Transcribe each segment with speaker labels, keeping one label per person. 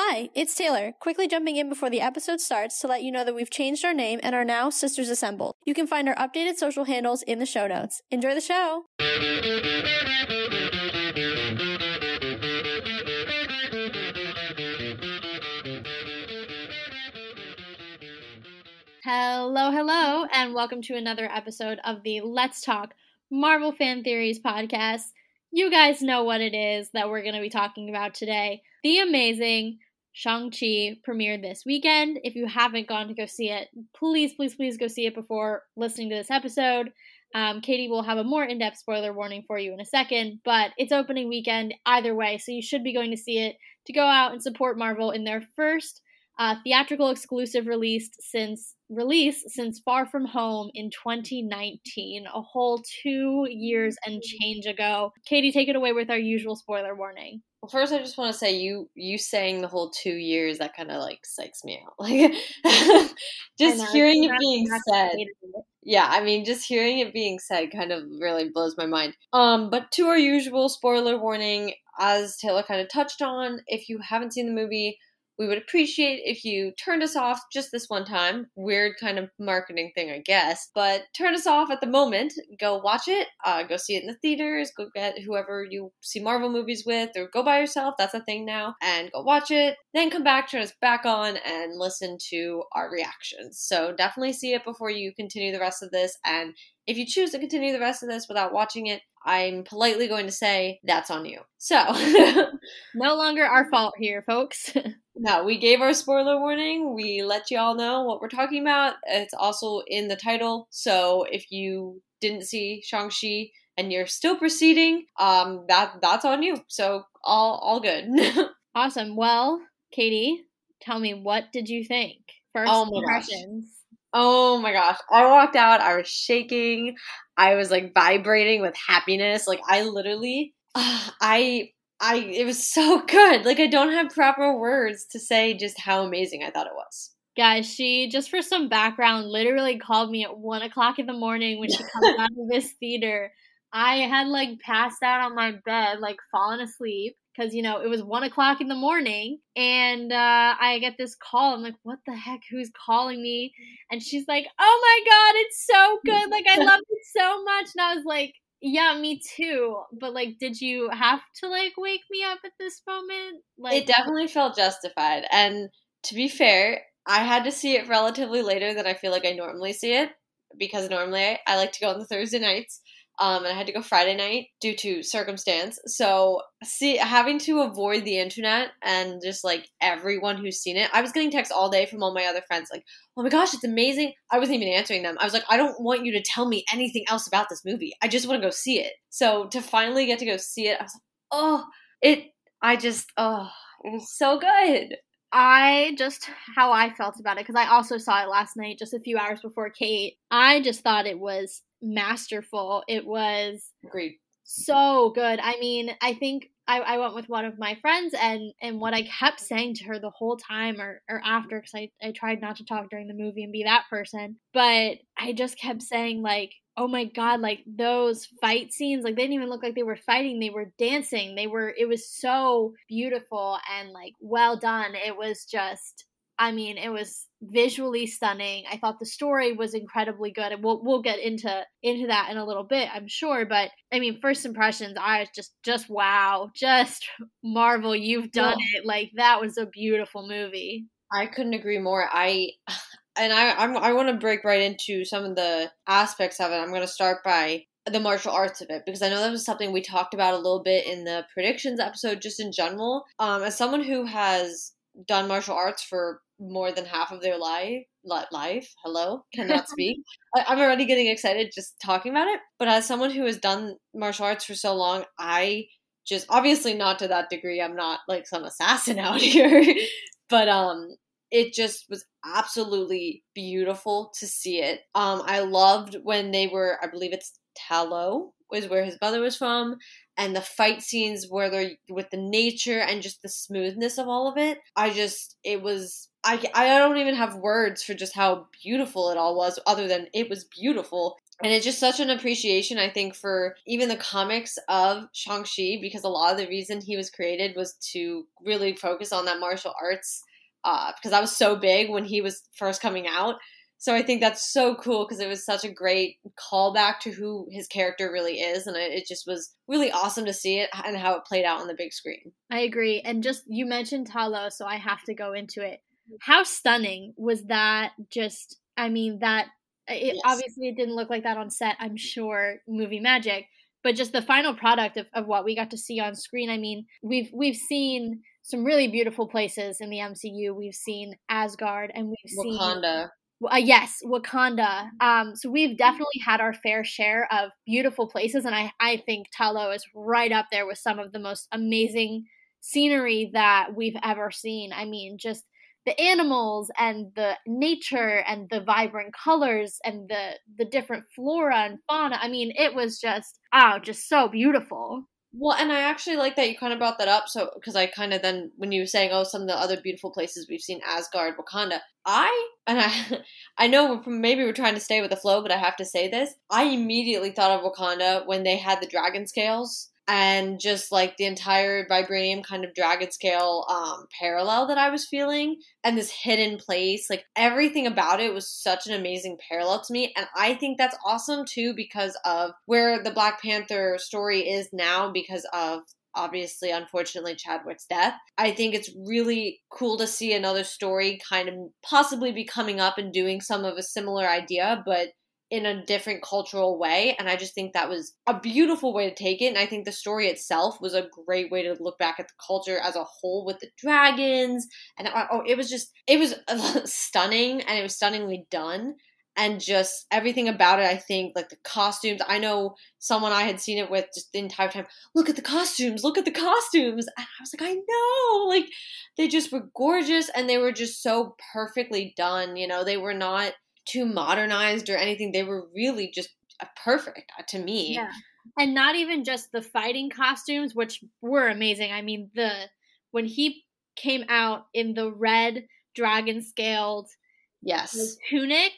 Speaker 1: Hi, it's Taylor, quickly jumping in before the episode starts to let you know that we've changed our name and are now Sisters Assembled. You can find our updated social handles in the show notes. Enjoy the show! Hello, hello, and welcome to another episode of the Let's Talk Marvel Fan Theories podcast. You guys know what it is that we're going to be talking about today. The amazing Shang-Chi premiered this weekend. If you haven't gone to go see it, please, please, please go see it before listening to this episode. Um, Katie will have a more in depth spoiler warning for you in a second, but it's opening weekend either way, so you should be going to see it to go out and support Marvel in their first uh, theatrical exclusive release since release since Far From Home in 2019, a whole two years and change ago. Katie, take it away with our usual spoiler warning.
Speaker 2: Well, first, I just want to say you you saying the whole two years that kind of like psychs me out. Like just hearing it being said. Yeah, I mean, just hearing it being said kind of really blows my mind. Um, but to our usual spoiler warning, as Taylor kind of touched on, if you haven't seen the movie, we would appreciate if you turned us off just this one time. Weird kind of marketing thing, I guess. But turn us off at the moment. Go watch it. Uh, go see it in the theaters. Go get whoever you see Marvel movies with, or go by yourself. That's a thing now. And go watch it. Then come back, turn us back on, and listen to our reactions. So definitely see it before you continue the rest of this. And if you choose to continue the rest of this without watching it, I'm politely going to say that's on you. So,
Speaker 1: no longer our fault here, folks.
Speaker 2: no, we gave our spoiler warning. We let you all know what we're talking about. It's also in the title. So, if you didn't see Shang-Chi and you're still proceeding, um that that's on you. So, all all good.
Speaker 1: awesome. Well, Katie, tell me what did you think? First oh impressions.
Speaker 2: Gosh. Oh my gosh. I walked out, I was shaking. I was like vibrating with happiness. Like I literally uh, I I it was so good. Like I don't have proper words to say just how amazing I thought it was.
Speaker 1: Guys, she just for some background literally called me at one o'clock in the morning when she comes out of this theater. I had like passed out on my bed, like fallen asleep because you know it was one o'clock in the morning and uh, i get this call i'm like what the heck who's calling me and she's like oh my god it's so good like i love it so much and i was like yeah me too but like did you have to like wake me up at this moment? Like
Speaker 2: it definitely felt justified and to be fair i had to see it relatively later than i feel like i normally see it because normally I like to go on the Thursday nights um, and I had to go Friday night due to circumstance. So, see, having to avoid the internet and just like everyone who's seen it, I was getting texts all day from all my other friends, like, "Oh my gosh, it's amazing!" I wasn't even answering them. I was like, "I don't want you to tell me anything else about this movie. I just want to go see it." So to finally get to go see it, I was like, "Oh, it!" I just, oh, it was so good.
Speaker 1: I just how I felt about it because I also saw it last night, just a few hours before Kate. I just thought it was masterful. It was
Speaker 2: Agreed.
Speaker 1: so good. I mean, I think I, I went with one of my friends and and what I kept saying to her the whole time or, or after because I, I tried not to talk during the movie and be that person but I just kept saying like oh my god like those fight scenes like they didn't even look like they were fighting they were dancing they were it was so beautiful and like well done it was just I mean, it was visually stunning. I thought the story was incredibly good, and we'll we'll get into into that in a little bit, I'm sure. But I mean, first impressions, I was just just wow, just Marvel, you've done it. Like that was a beautiful movie.
Speaker 2: I couldn't agree more. I and I I'm, I want to break right into some of the aspects of it. I'm going to start by the martial arts of it because I know that was something we talked about a little bit in the predictions episode, just in general. Um, as someone who has done martial arts for more than half of their life life hello cannot speak. I, am already getting excited just talking about it but as someone who has done martial arts for so long i just obviously not to that degree i'm not like some assassin out here but um it just was absolutely beautiful to see it. Um i loved when they were i believe it's Ta Lo was where his mother was from and the fight scenes where they're with the nature and just the smoothness of all of it i just it was I, I don't even have words for just how beautiful it all was other than it was beautiful and it's just such an appreciation, I think, for even the comics of Shang-Chi, because a lot of the reason he was created was to really focus on that martial arts, uh, because that was so big when he was first coming out. So I think that's so cool because it was such a great callback to who his character really is, and it just was really awesome to see it and how it played out on the big screen.
Speaker 1: I agree, and just you mentioned Ta Lo, so I have to go into it. How stunning was that? Just, I mean, that uh, it, yes. obviously it didn't look like that on set. I'm sure movie magic, but just the final product of, of what we got to see on screen. I mean, we've we've seen some really beautiful places in the MCU. We've seen Asgard, and we've
Speaker 2: Wakanda.
Speaker 1: seen Wakanda. Uh, yes, Wakanda. Um, so we've definitely had our fair share of beautiful places, and I I think Ta Lo is right up there with some of the most amazing scenery that we've ever seen. I mean, just the animals and the nature and the vibrant colors and the the different flora and fauna. I mean, it was just oh, just so beautiful.
Speaker 2: Well, and I actually like that you kind of brought that up. So, because I kind of then, when you were saying, oh, some of the other beautiful places we've seen, Asgard, Wakanda, I, and I, I know maybe we're trying to stay with the flow, but I have to say this. I immediately thought of Wakanda when they had the dragon scales and just like the entire vibranium kind of dragon scale um, parallel that I was feeling, and this hidden place, like everything about it was such an amazing parallel to me. And I think that's awesome too because of where the Black Panther story is now because of obviously, unfortunately, Chadwick's death. I think it's really cool to see another story kind of possibly be coming up and doing some of a similar idea, but in a different cultural way. And I just think that was a beautiful way to take it. And I think the story itself was a great way to look back at the culture as a whole with the dragons. And uh, oh, it was just, it was stunning and it was stunningly done. And just everything about it, I think, like the costumes. I know someone I had seen it with just the entire time. Look at the costumes, look at the costumes. And I was like, I know. Like, they just were gorgeous and they were just so perfectly done. You know, they were not too modernized or anything. They were really just uh, perfect uh, to me.
Speaker 1: Yeah. And not even just the fighting costumes, which were amazing. I mean, the when he came out in the red dragon scaled
Speaker 2: yes
Speaker 1: tunic,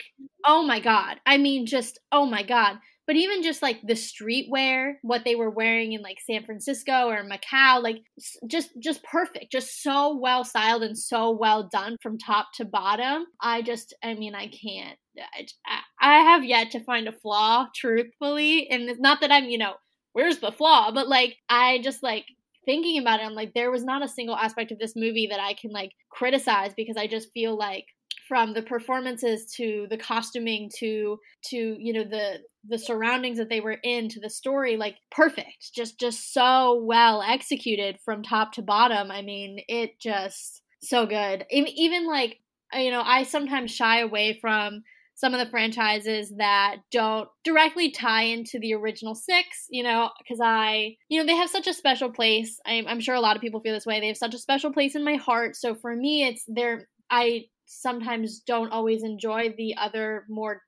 Speaker 1: oh my god. I mean, just oh my god but even just like the streetwear what they were wearing in like san francisco or macau like just just perfect just so well styled and so well done from top to bottom. I just i mean i can't i, I have yet to find a flaw truthfully and it's not that i'm you know where's the flaw? but like i just like thinking about it i'm like there was not a single aspect of this movie that i can like criticize because i just feel like from the performances to the costuming to to you know the the surroundings that they were in to the story like perfect just just so well executed from top to bottom i mean it just so good even like you know i sometimes shy away from some of the franchises that don't directly tie into the original six, you know, because I, you know, they have such a special place. I'm, I'm, sure a lot of people feel this way. They have such a special place in my heart. So for me, it's they're, I sometimes don't always enjoy the other more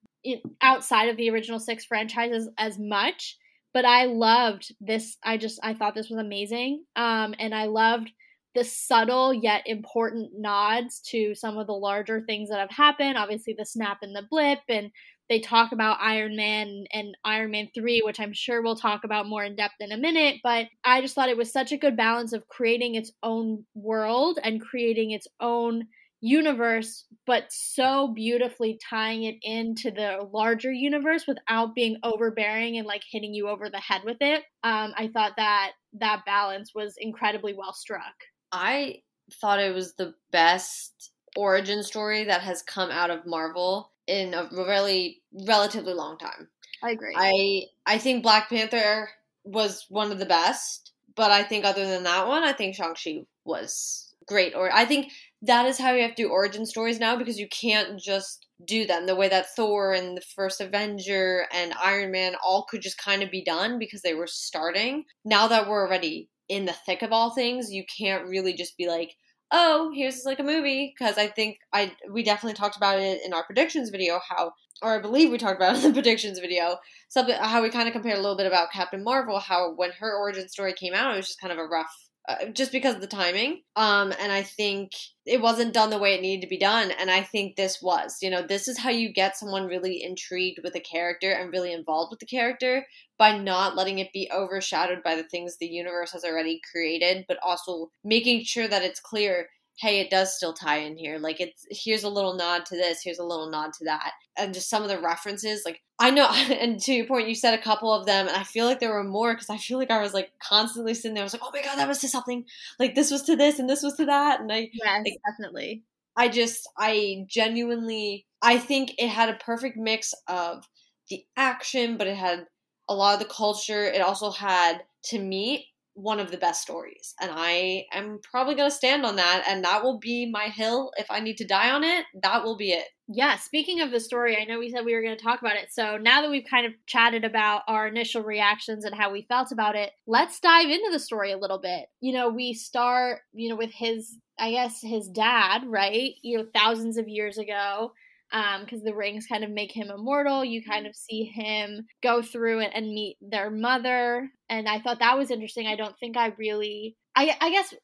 Speaker 1: outside of the original six franchises as much but i loved this i just i thought this was amazing um and i loved the subtle yet important nods to some of the larger things that have happened obviously the snap and the blip and they talk about Iron Man and Iron Man 3, which I'm sure we'll talk about more in depth in a minute. But I just thought it was such a good balance of creating its own world and creating its own universe, but so beautifully tying it into the larger universe without being overbearing and like hitting you over the head with it. Um, I thought that that balance was incredibly well struck.
Speaker 2: I thought it was the best origin story that has come out of Marvel in a really relatively long time.
Speaker 1: I agree.
Speaker 2: I I think Black Panther was one of the best, but I think other than that one, I think Shang-Chi was great. Or I think that is how you have to do origin stories now because you can't just do them the way that Thor and the first Avenger and Iron Man all could just kind of be done because they were starting. Now that we're already in the thick of all things, you can't really just be like, "Oh, here's like a movie." Because I think I we definitely talked about it in our predictions video how, or I believe we talked about it in the predictions video, something how we kind of compared a little bit about Captain Marvel, how when her origin story came out, it was just kind of a rough uh, just because of the timing. Um, and I think it wasn't done the way it needed to be done. And I think this was. You know, this is how you get someone really intrigued with a character and really involved with the character by not letting it be overshadowed by the things the universe has already created, but also making sure that it's clear hey, it does still tie in here. Like it's here's a little nod to this, here's a little nod to that. And just some of the references, like I know and to your point, you said a couple of them and I feel like there were more because I feel like I was like constantly sitting there. I was like, oh my god, that was to something. Like this was to this and this was to that. And I
Speaker 1: Yes,
Speaker 2: like,
Speaker 1: definitely.
Speaker 2: I just I genuinely I think it had a perfect mix of the action, but it had a lot of the culture. It also had to me one of the best stories. And I am probably going to stand on that. And that will be my hill. If I need to die on it, that will be it.
Speaker 1: Yeah, speaking of the story, I know we said we were going to talk about it. So now that we've kind of chatted about our initial reactions and how we felt about it, let's dive into the story a little bit. You know, we start, you know, with his, I guess, his dad, right? You know, thousands of years ago because um, the rings kind of make him immortal. You kind of see him go through and, and, meet their mother, and I thought that was interesting. I don't think I really, I, I guess,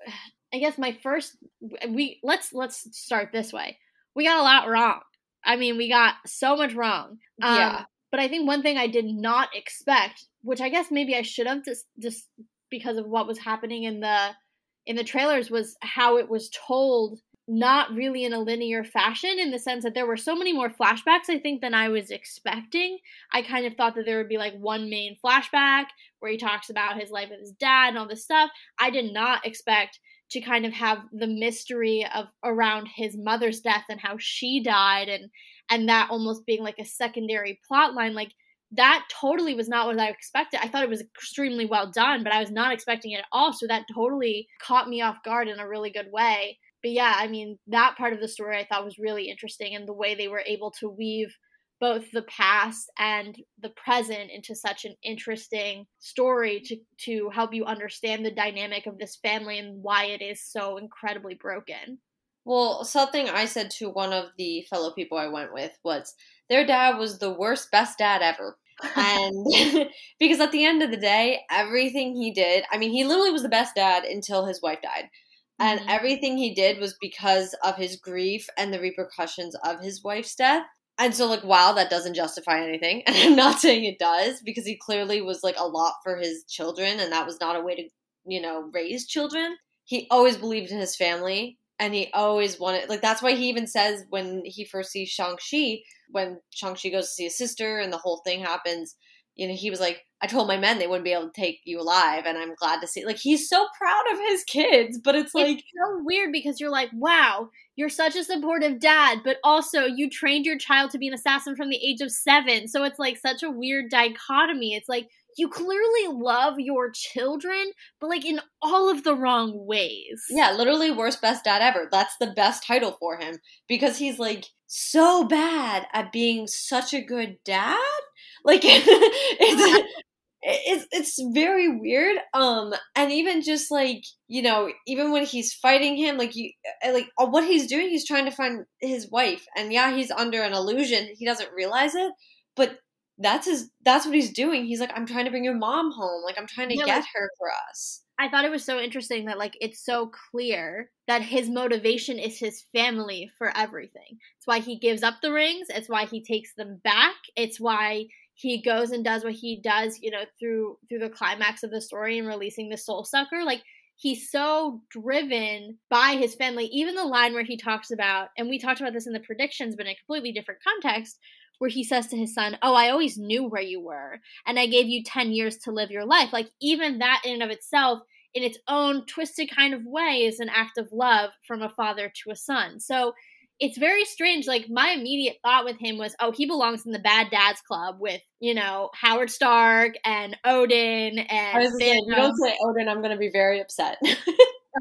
Speaker 1: I guess my first, we let's let's start this way. We got a lot wrong. I mean, we got so much wrong. Um, yeah. But I think one thing I did not expect, which I guess maybe I should have just just because of what was happening in the in the trailers, was how it was told not really in a linear fashion in the sense that there were so many more flashbacks I think than I was expecting. I kind of thought that there would be like one main flashback where he talks about his life with his dad and all this stuff. I did not expect to kind of have the mystery of around his mother's death and how she died and and that almost being like a secondary plot line like that totally was not what I expected. I thought it was extremely well done, but I was not expecting it at all. So that totally caught me off guard in a really good way but yeah, I mean, that part of the story I thought was really interesting and the way they were able to weave both the past and the present into such an interesting story to to help you understand the dynamic of this family and why it is so incredibly broken.
Speaker 2: Well, something I said to one of the fellow people I went with was their dad was the worst best dad ever. and because at the end of the day, everything he did, I mean, he literally was the best dad until his wife died and mm-hmm. everything he did was because of his grief and the repercussions of his wife's death. And so, like, wow, that doesn't justify anything. And I'm not saying it does because he clearly was like a lot for his children, and that was not a way to, you know, raise children. He always believed in his family, and he always wanted, like, that's why he even says when he first sees Shang-Chi, when Shang-Chi goes to see his sister and the whole thing happens, you know, he was like, I told my men they wouldn't be able to take you alive, and I'm glad to see. Like he's so proud of his kids, but it's like
Speaker 1: it's so weird because you're like, wow, you're such a supportive dad, but also you trained your child to be an assassin from the age of seven. So it's like such a weird dichotomy. It's like you clearly love your children, but like in all of the wrong ways.
Speaker 2: Yeah, literally worst best dad ever. That's the best title for him because he's like so bad at being such a good dad like it's it's it's very weird. Um, and even just like you know, even when he's fighting him, like you uh, like uh, what he's doing, he's trying to find his wife, and yeah, he's under an illusion. He doesn't realize it, but that's his. That's what he's doing. He's like, I'm trying to bring your mom home. Like I'm trying to yeah, get like, her for us.
Speaker 1: I thought it was so interesting that like it's so clear that his motivation is his family for everything. It's why he gives up the rings. It's why he takes them back. It's why he goes and does what he does, you know, through through the climax of the story and releasing the soul sucker. Like he's so driven by his family. Even the line where he talks about, and we talked about this in the predictions, but in a completely different context, where he says to his son, Oh, I always knew where you were, and I gave you 10 years to live your life. Like, even that in and of itself, in its own twisted kind of way, is an act of love from a father to a son. So it's very strange. Like my immediate thought with him was, oh, he belongs in the bad dads club with you know Howard Stark and Odin and. I was
Speaker 2: saying, you don't say Odin, I'm going to be very upset.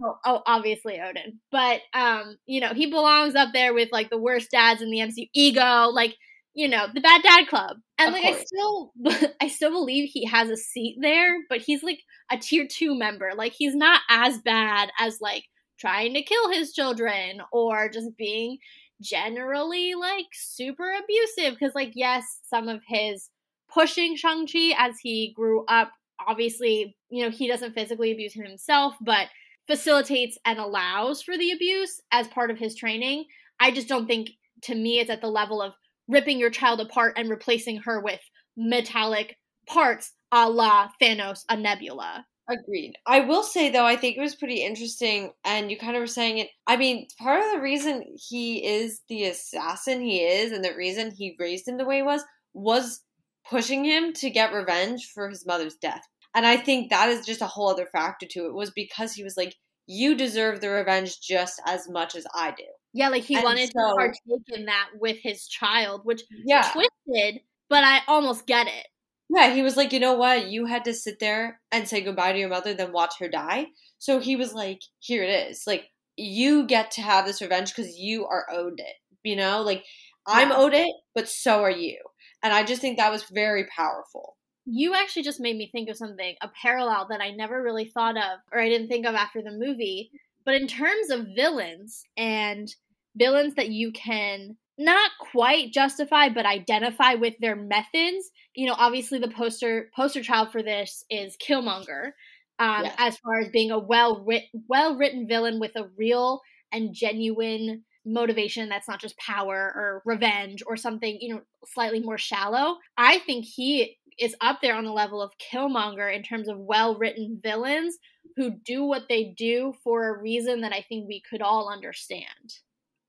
Speaker 1: oh, oh, obviously Odin, but um, you know he belongs up there with like the worst dads in the MCU. Ego, like you know the bad dad club, and of like course. I still, I still believe he has a seat there, but he's like a tier two member. Like he's not as bad as like trying to kill his children or just being generally like super abusive because like yes some of his pushing shang-chi as he grew up obviously you know he doesn't physically abuse him himself but facilitates and allows for the abuse as part of his training. I just don't think to me it's at the level of ripping your child apart and replacing her with metallic parts a la Thanos, a nebula.
Speaker 2: Agreed. I will say though, I think it was pretty interesting, and you kind of were saying it. I mean, part of the reason he is the assassin he is, and the reason he raised him the way he was, was pushing him to get revenge for his mother's death. And I think that is just a whole other factor to it. Was because he was like, "You deserve the revenge just as much as I do."
Speaker 1: Yeah, like he and wanted so, to partake in that with his child, which yeah. twisted, but I almost get it.
Speaker 2: Yeah, he was like, you know what? You had to sit there and say goodbye to your mother, then watch her die. So he was like, here it is. Like, you get to have this revenge because you are owed it. You know, like I'm owed it, but so are you. And I just think that was very powerful.
Speaker 1: You actually just made me think of something, a parallel that I never really thought of, or I didn't think of after the movie. But in terms of villains and villains that you can not quite justify but identify with their methods. You know obviously the poster poster child for this is killmonger um, yeah. as far as being a well written well written villain with a real and genuine motivation that's not just power or revenge or something you know slightly more shallow. I think he is up there on the level of killmonger in terms of well written villains who do what they do for a reason that i think we could all understand.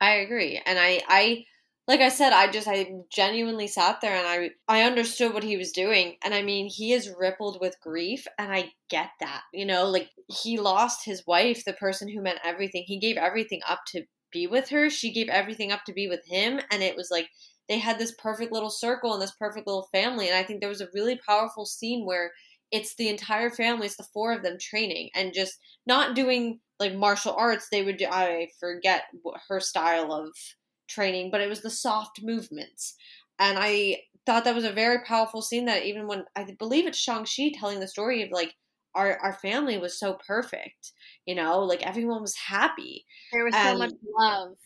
Speaker 2: I agree and i i like I said, I just I genuinely sat there and I I understood what he was doing. And I mean, he is rippled with grief and I get that. You know, like he lost his wife, the person who meant everything. He gave everything up to be with her. She gave everything up to be with him and it was like they had this perfect little circle and this perfect little family and I think there was a really powerful scene where it's the entire family, it's the four of them training and just not doing like martial arts. They would do I forget her style of training, but it was the soft movements. And I thought that was a very powerful scene that even when I believe it's Shang-Chi telling the story of like our our family was so perfect, you know, like everyone was happy.
Speaker 1: There was and, so much love.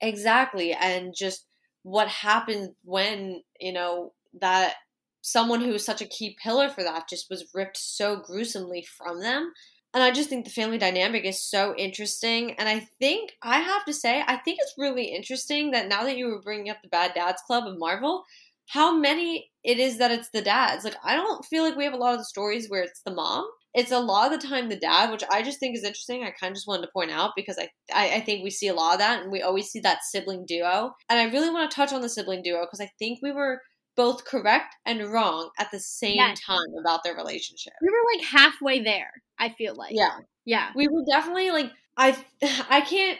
Speaker 2: Exactly. And just what happened when, you know, that someone who was such a key pillar for that just was ripped so gruesomely from them and I just think the family dynamic is so interesting. And I think, I have to say, I think it's really interesting that now that you were bringing up the Bad Dads Club of Marvel, how many it is that it's the dads. Like, I don't feel like we have a lot of the stories where it's the mom. It's a lot of the time the dad, which I just think is interesting. I kind of just wanted to point out because I, I, I think we see a lot of that and we always see that sibling duo. And I really want to touch on the sibling duo because I think we were both correct and wrong at the same yes. time about their relationship.
Speaker 1: We were like halfway there, I feel like.
Speaker 2: Yeah.
Speaker 1: Yeah.
Speaker 2: We were definitely like I I can't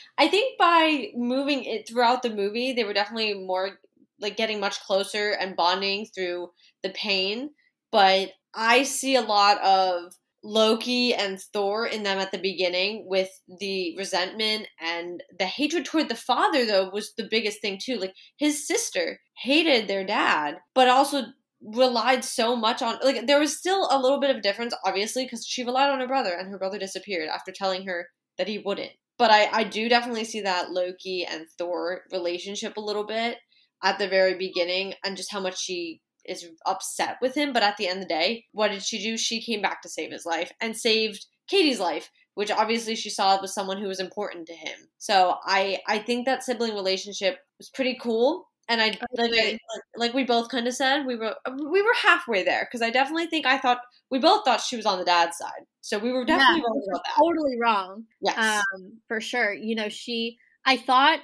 Speaker 2: I think by moving it throughout the movie they were definitely more like getting much closer and bonding through the pain, but I see a lot of Loki and Thor in them at the beginning with the resentment and the hatred toward the father though was the biggest thing too. Like his sister hated their dad, but also relied so much on like there was still a little bit of difference obviously because she relied on her brother and her brother disappeared after telling her that he wouldn't. But I I do definitely see that Loki and Thor relationship a little bit at the very beginning and just how much she is upset with him. But at the end of the day, what did she do? She came back to save his life and saved Katie's life, which obviously she saw was someone who was important to him. So I I think that sibling relationship was pretty cool. And I like, I, like we both kind of said we were we were halfway there because I definitely think I thought we both thought she was on the dad's side, so we were definitely yeah, wrong about that.
Speaker 1: Totally wrong.
Speaker 2: Yes,
Speaker 1: um, for sure. You know, she. I thought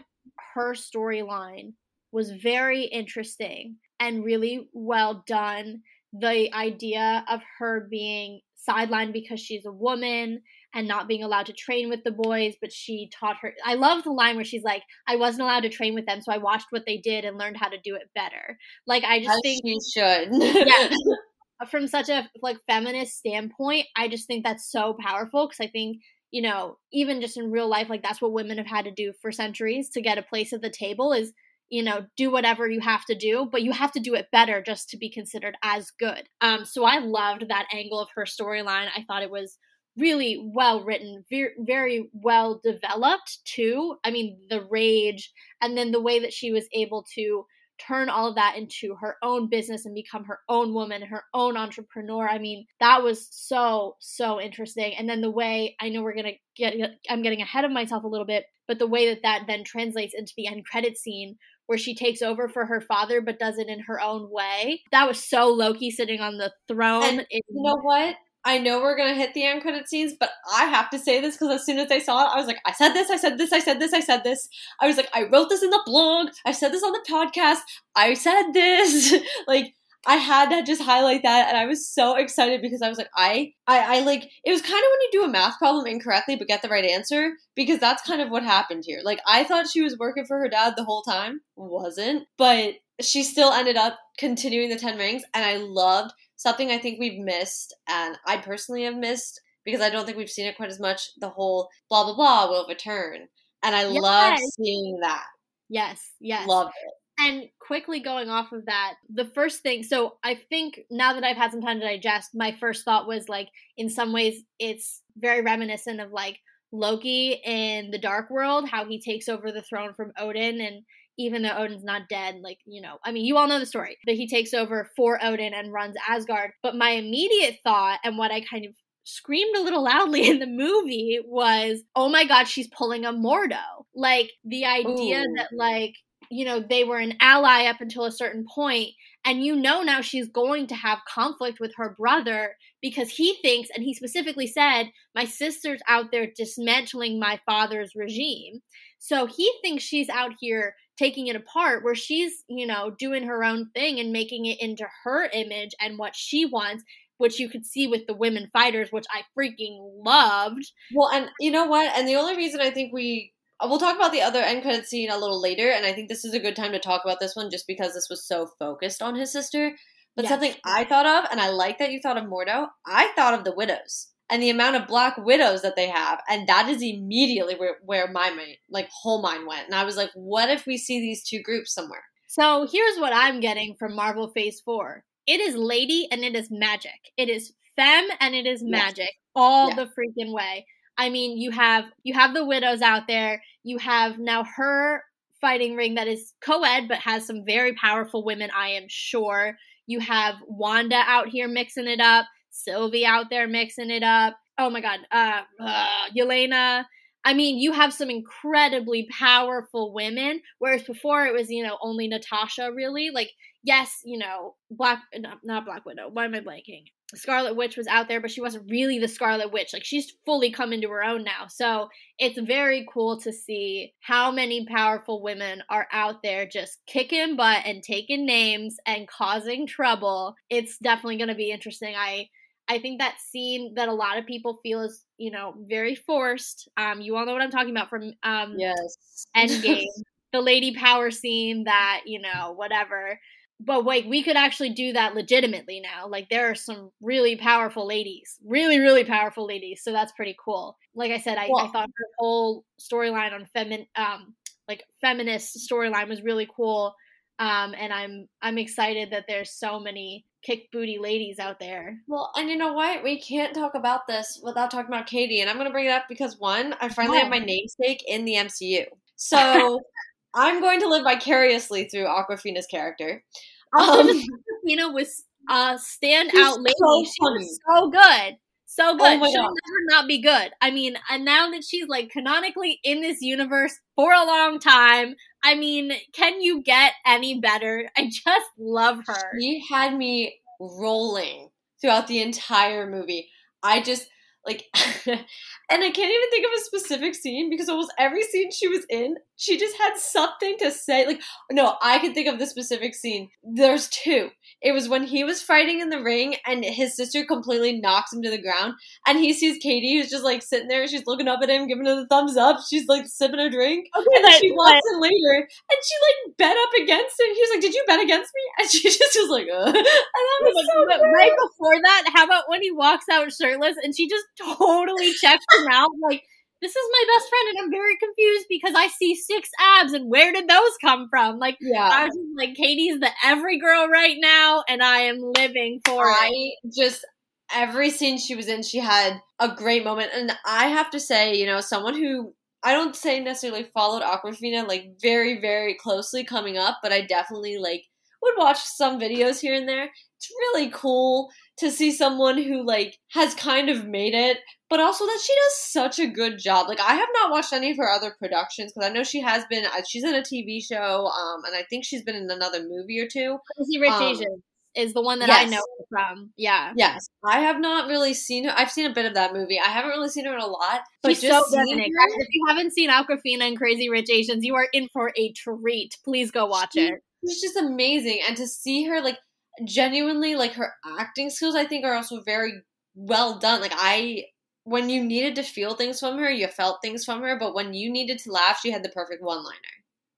Speaker 1: her storyline was very interesting and really well done. The idea of her being sidelined because she's a woman and not being allowed to train with the boys, but she taught her. I love the line where she's like, "I wasn't allowed to train with them, so I watched what they did and learned how to do it better." Like I just
Speaker 2: As
Speaker 1: think
Speaker 2: she should.
Speaker 1: yeah. From such a like feminist standpoint, I just think that's so powerful because I think you know even just in real life, like that's what women have had to do for centuries to get a place at the table is you know, do whatever you have to do, but you have to do it better just to be considered as good. Um, so I loved that angle of her storyline. I thought it was really well written, very, very well developed too. I mean, the rage and then the way that she was able to turn all of that into her own business and become her own woman, her own entrepreneur. I mean, that was so, so interesting. And then the way I know we're going to get, I'm getting ahead of myself a little bit, but the way that that then translates into the end credit scene where she takes over for her father but does it in her own way. That was so Loki sitting on the throne.
Speaker 2: And
Speaker 1: in-
Speaker 2: you know what? I know we're gonna hit the end credit scenes, but I have to say this because as soon as I saw it, I was like, I said this, I said this, I said this, I said this. I was like, I wrote this in the blog, I said this on the podcast, I said this. like, I had to just highlight that, and I was so excited because I was like, I, I, I like. It was kind of when you do a math problem incorrectly but get the right answer because that's kind of what happened here. Like, I thought she was working for her dad the whole time, wasn't, but she still ended up continuing the Ten Rings, and I loved something I think we've missed, and I personally have missed because I don't think we've seen it quite as much. The whole blah blah blah will return, and I
Speaker 1: Yes.
Speaker 2: love seeing that.
Speaker 1: yes, yes.
Speaker 2: love it.
Speaker 1: And quickly going off of that, the first thing, so I think now that I've had some time to digest, my first thought was like, in some ways, it's very reminiscent of like Loki in the Dark World, how he takes over the throne from Odin. And even though Odin's not dead, like, you know, I mean, you all know the story, that he takes over for Odin and runs Asgard. But my immediate thought, and what I kind of screamed a little loudly in the movie was, oh my god, she's pulling a Mordo. Like, the idea
Speaker 2: Ooh.
Speaker 1: that, like, you know, they were an ally up until a certain point, and you know now she's going to have conflict with her brother because he thinks, and he specifically said, my sister's out there dismantling my father's regime. So he thinks she's out here taking it apart, where she's, you know, doing her own thing and making it into her image and what she wants, which you could see with the women fighters, which I freaking loved.
Speaker 2: Well, and you know what? And the only reason I think we Uh, we'll talk about the other end credit scene a little later, and I think this is a good time to talk about this one just because this was so focused on his sister. But
Speaker 1: Yes.
Speaker 2: something I thought of, and I like that you thought of Mordo, I thought of the widows and the amount of black widows that they have, and that is immediately where, where my mind, like whole mind went. And I was like, what if we see these two groups somewhere?
Speaker 1: So here's what I'm getting from Marvel Phase 4 it is lady and it is magic. It is femme and it is
Speaker 2: Yes.
Speaker 1: magic all
Speaker 2: Yeah.
Speaker 1: the freaking way. I mean, you have you have the widows out there. You have now her fighting ring that is co-ed but has some very powerful women, I am sure. You have Wanda out here mixing it up, Sylvie out there mixing it up. Oh my god, uh, uh Yelena. I mean, you have some incredibly powerful women, whereas before it was, you know, only Natasha really. Like, yes, you know, Black, not, not Black Widow, why am I blanking? Scarlet Witch was out there, but she wasn't really the Scarlet Witch. Like, she's fully come into her own now. So it's very cool to see how many powerful women are out there just kicking butt and taking names and causing trouble. It's definitely going to be interesting. I. I think that scene that a lot of people feel is, you know, very forced. Um, you all know what I'm talking about from um
Speaker 2: Yes.
Speaker 1: Endgame, the lady power scene that, you know, whatever. But wait, we could actually do that legitimately now. Like there are some really powerful ladies. Really, really powerful ladies. So that's pretty cool. Like I said, I, I thought her whole storyline on femin um like feminist storyline was really cool. Um and I'm I'm excited that there's so many kick booty ladies out there.
Speaker 2: Well, and you know what? We can't talk about this without talking about Katie. And I'm going to bring it up because one, I finally have my namesake in the MCU. So I'm going to live vicariously through Awkwafina's character. Um,
Speaker 1: Awkwafina was a standout
Speaker 2: She's
Speaker 1: lady.
Speaker 2: so
Speaker 1: she
Speaker 2: funny.
Speaker 1: was so good. So good.
Speaker 2: Oh
Speaker 1: She'll
Speaker 2: God.
Speaker 1: never not be good. I mean, and now that she's like canonically in this universe for a long time, I mean, can you get any better? I just love her.
Speaker 2: She had me rolling throughout the entire movie. I just like and I can't even think of a specific scene because almost every scene she was in, she just had something to say. Like no, I can think of the specific scene. There's two. It was when he was fighting in the ring and his sister completely knocks him to the ground and he sees Katie who's just like sitting there, she's looking up at him, giving him the thumbs up, she's like sipping a drink.
Speaker 1: Okay,
Speaker 2: And then she walks in later and she like bet up against him. He was like, Did you bet against me? And she just was like, uh. And that was so
Speaker 1: but right before that, how about when he walks out shirtless and she just totally checks out? Like, this is my best friend, and I'm very confused because I see six abs, and where did those come from? Like,
Speaker 2: yeah.
Speaker 1: I was just like, Katie's the every girl right now, and I am living for it.
Speaker 2: I just every scene she was in, she had a great moment. And I have to say, you know, someone who I don't say necessarily followed Awkwafina like very very closely coming up, but I definitely like would watch some videos here and there. It's really cool to see someone who like has kind of made it, but also that she does such a good job. Like I have not watched any of her other productions because I know she has been. uh, She's in a TV show, um, and I think she's been in another movie or two.
Speaker 1: Crazy Rich
Speaker 2: Um,
Speaker 1: Asians is the one that I know from. Yeah.
Speaker 2: Yes, I have not really seen her. I've seen a bit of that movie. I haven't really seen her in a lot, but
Speaker 1: She's
Speaker 2: just
Speaker 1: so
Speaker 2: seeing her-
Speaker 1: If you haven't seen Awkwafina and Crazy Rich Asians, you are in for a treat. Please go watch
Speaker 2: She-
Speaker 1: it.
Speaker 2: It's just amazing, and to see her like genuinely like her acting skills, I think are also very well done. Like I, when you needed to feel things from her, you felt things from her, but when you needed to laugh, she had the perfect one liner.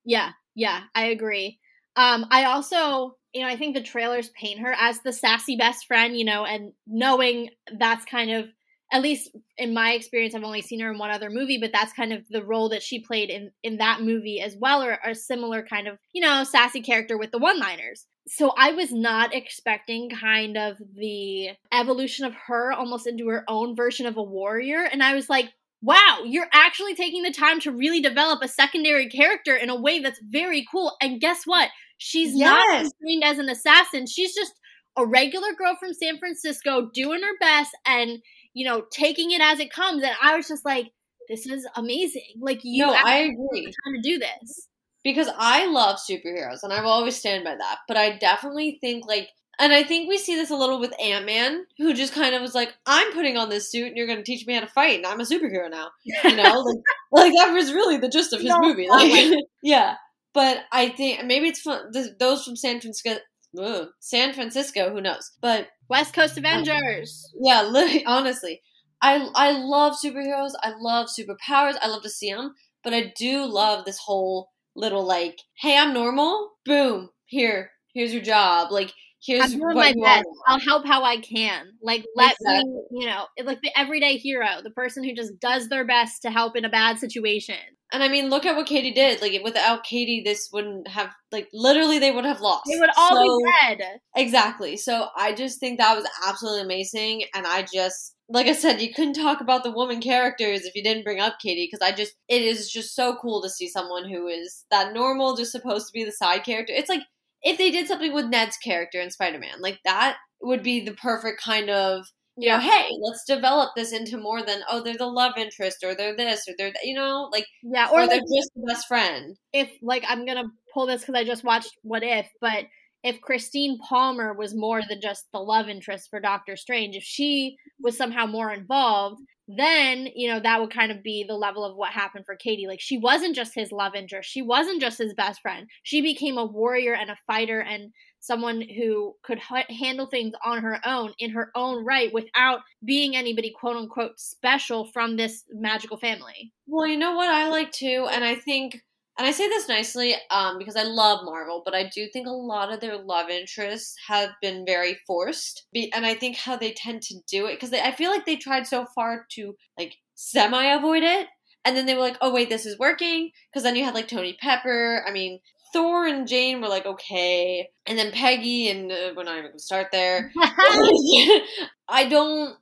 Speaker 1: Yeah, yeah, I agree. Um, I also, you know, I think the trailers paint her as the sassy best friend, you know, and knowing that's kind of, at least in my experience, I've only seen her in one other movie, but that's kind of the role that she played in in that movie as well, or a similar kind of, you know, sassy character with the one-liners. So I was not expecting kind of the evolution of her almost into her own version of a warrior, and I was like, wow, you're actually taking the time to really develop a secondary character in a way that's very cool. And guess what? She's not
Speaker 2: Yes.
Speaker 1: trained as an assassin. She's just a regular girl from San Francisco doing her best and, you know, taking it as it comes. And I was just like, this is amazing. Like, you
Speaker 2: no, I agree.
Speaker 1: time to do this.
Speaker 2: Because I love superheroes and I will always stand by that. But I definitely think like and I think we see this a little with Ant Man, who just kind of was like, I'm putting on this suit and you're gonna teach me how to fight and I'm a superhero now. You know? like like that was really the gist of his
Speaker 1: No,
Speaker 2: movie. Like Yeah. But I think maybe it's from th- those from San Francisco ugh, San Francisco, who knows? But
Speaker 1: West Coast Avengers.
Speaker 2: yeah, li- honestly, I I love superheroes. I love superpowers. I love to see them, but I do love this whole little like, hey, I'm normal. Boom, here, here's your job. Like, here's
Speaker 1: I'm doing my best. I'll help how I can. Like let
Speaker 2: Exactly.
Speaker 1: me, you know, like the everyday hero, the person who just does their best to help in a bad situation.
Speaker 2: And I mean, look at what Katie did. Like, without Katie, this wouldn't have like literally they would have lost.
Speaker 1: They would all
Speaker 2: So-
Speaker 1: be dead.
Speaker 2: Exactly. So I just think that was absolutely amazing. And I just, like I said, you couldn't talk about the woman characters if you didn't bring up Katie because I just, it is just so cool to see someone who is that normal, just supposed to be the side character. It's like if they did something with Ned's character in Spider Man, like that would be the perfect kind of, you know, hey, let's develop this into more than, oh, they're the love interest or they're this or they're, that, you know, like,
Speaker 1: Yeah,
Speaker 2: or,
Speaker 1: or
Speaker 2: they're just the best friend.
Speaker 1: if like I'm gonna pull this because I just watched What If, but if Christine Palmer was more than just the love interest for Doctor Strange, if she was somehow more involved, then you know that would kind of be the level of what happened for Katie. Like she wasn't just his love interest, she wasn't just his best friend. She became a warrior and a fighter and someone who could handle things on her own in her own right without being anybody quote unquote special from this magical family.
Speaker 2: Well, you know what I like too, and I think, and I say this nicely, um, because I love Marvel, but I do think a lot of their love interests have been very forced, Be- and I think how they tend to do it because I feel like they tried so far to like semi avoid it, and then they were like, oh wait, this is working, because then you had like Tony Pepper. I mean, Thor and Jane were like okay, and then Peggy and uh, we're not even gonna start there. I don't.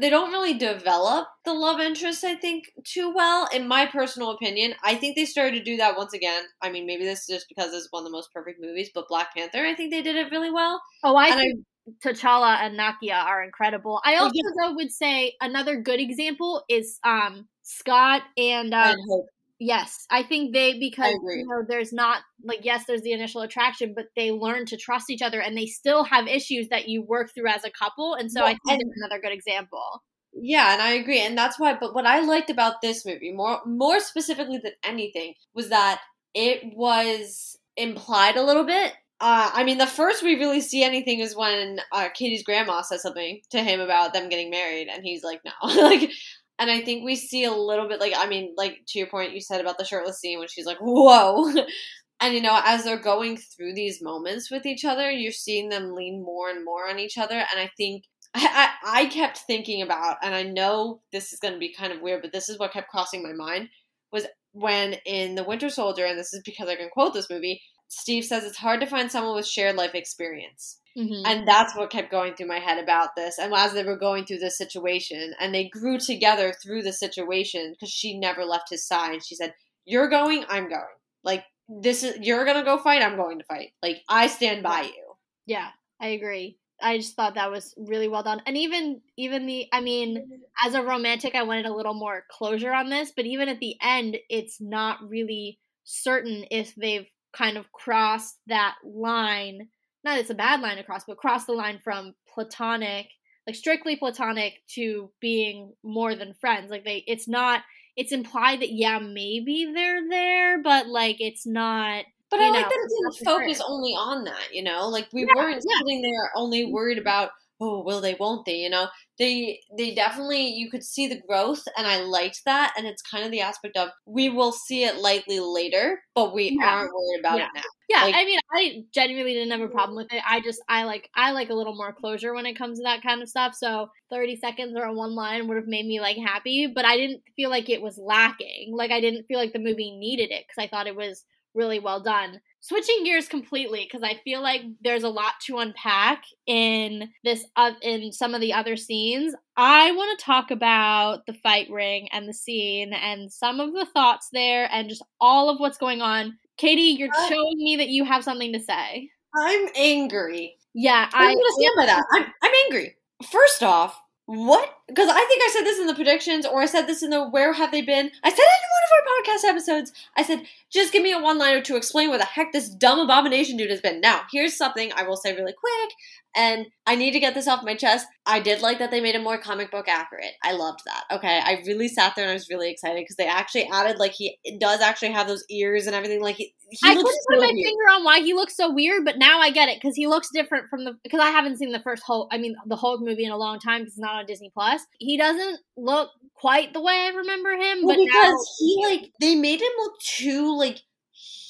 Speaker 2: They don't really develop the love interest, I think, too well. In my personal opinion, I think they started to do that once again. I mean, maybe this is just because it's one of the most perfect movies, but Black Panther, I think they did it really well.
Speaker 1: Oh, I
Speaker 2: And I-
Speaker 1: T'Challa and Nakia are incredible. I
Speaker 2: Oh,
Speaker 1: also though would say another good example is um Scott and um,
Speaker 2: And Hope.
Speaker 1: Yes, I think they because you know there's not like yes there's the initial attraction, but they learn to trust each other and they still have issues that you work through as a couple, and so I think
Speaker 2: and-
Speaker 1: another good example.
Speaker 2: Yeah, and I agree, and that's why. But what I liked about this movie, more more specifically than anything, was that it was implied a little bit. Uh, I mean, the first we really see anything is when uh, Katie's grandma says something to him about them getting married, and he's like, "No," like. And I think we see a little bit, like I mean, like to your point, you said about the shirtless scene when she's like, "Whoa," and you know, as they're going through these moments with each other, you're seeing them lean more and more on each other, and I think I, I, I kept thinking about, and I know this is going to be kind of weird, but this is what kept crossing my mind was when in The Winter Soldier, and this is because I can quote this movie, Steve says it's hard to find someone with shared life experience.
Speaker 1: Mhm.
Speaker 2: And that's what kept going through my head about this. And as they were going through this situation, and they grew together through the situation because she never left his side. She said, You're going, I'm going. Like, this is, you're going to go fight, I'm going to fight. Like, I stand by you.
Speaker 1: Yeah, I agree. I just thought that was really well done. And even even the I mean, as a romantic, I wanted a little more closure on this, but even at the end, it's not really certain if they've kind of crossed that line. Not that it's a bad line to cross, but crossed the line from platonic, like strictly platonic to being more than friends. Like they it's not it's implied that yeah, maybe they're there, but like it's not
Speaker 2: But I like
Speaker 1: know,
Speaker 2: that it didn't focus only on that, you know? Like, we
Speaker 1: Yeah,
Speaker 2: weren't
Speaker 1: yeah.
Speaker 2: sitting there only worried about, oh, will they, won't they, you know? They, they definitely, you could see the growth, and I liked that. And it's kind of the aspect of, we will see it lightly later, but we
Speaker 1: Yeah.
Speaker 2: aren't worried about
Speaker 1: Yeah.
Speaker 2: it now.
Speaker 1: Yeah,
Speaker 2: Like-
Speaker 1: I mean, I genuinely didn't have a problem with it. I just I like I like a little more closure when it comes to that kind of stuff. So thirty seconds or a one line would have made me like happy, but I didn't feel like it was lacking. Like I didn't feel like the movie needed it because I thought it was really well done. Switching gears completely because I feel like there's a lot to unpack in this uh, in some of the other scenes. I want to talk about the fight ring and the scene and some of the thoughts there and just all of what's going on. Katie, you're
Speaker 2: Uh,
Speaker 1: showing me that you have something to say.
Speaker 2: I'm angry.
Speaker 1: Yeah,
Speaker 2: I'm
Speaker 1: I
Speaker 2: gonna stand by that. I'm, I'm angry. First off, what? Because I think I said this in the predictions, or I said this in the where have they been? I said it in one of our podcast episodes. I said, just give me a one liner to explain where the heck this dumb abomination dude has been. Now, here's something I will say really quick, and I need to get this off my chest. I did like that they made it more comic book accurate. I loved that. Okay, I really sat there and I was really excited because they actually added like he does actually have those ears and everything. Like he, he
Speaker 1: I couldn't put my
Speaker 2: weird.
Speaker 1: finger on why he looks so weird, but now I get it because he looks different from the because I haven't seen the first Hulk. I mean, the Hulk movie in a long time because it's not on Disney Plus. He doesn't look quite the way I remember him,
Speaker 2: Well,
Speaker 1: but
Speaker 2: because
Speaker 1: now
Speaker 2: he like they made him look too like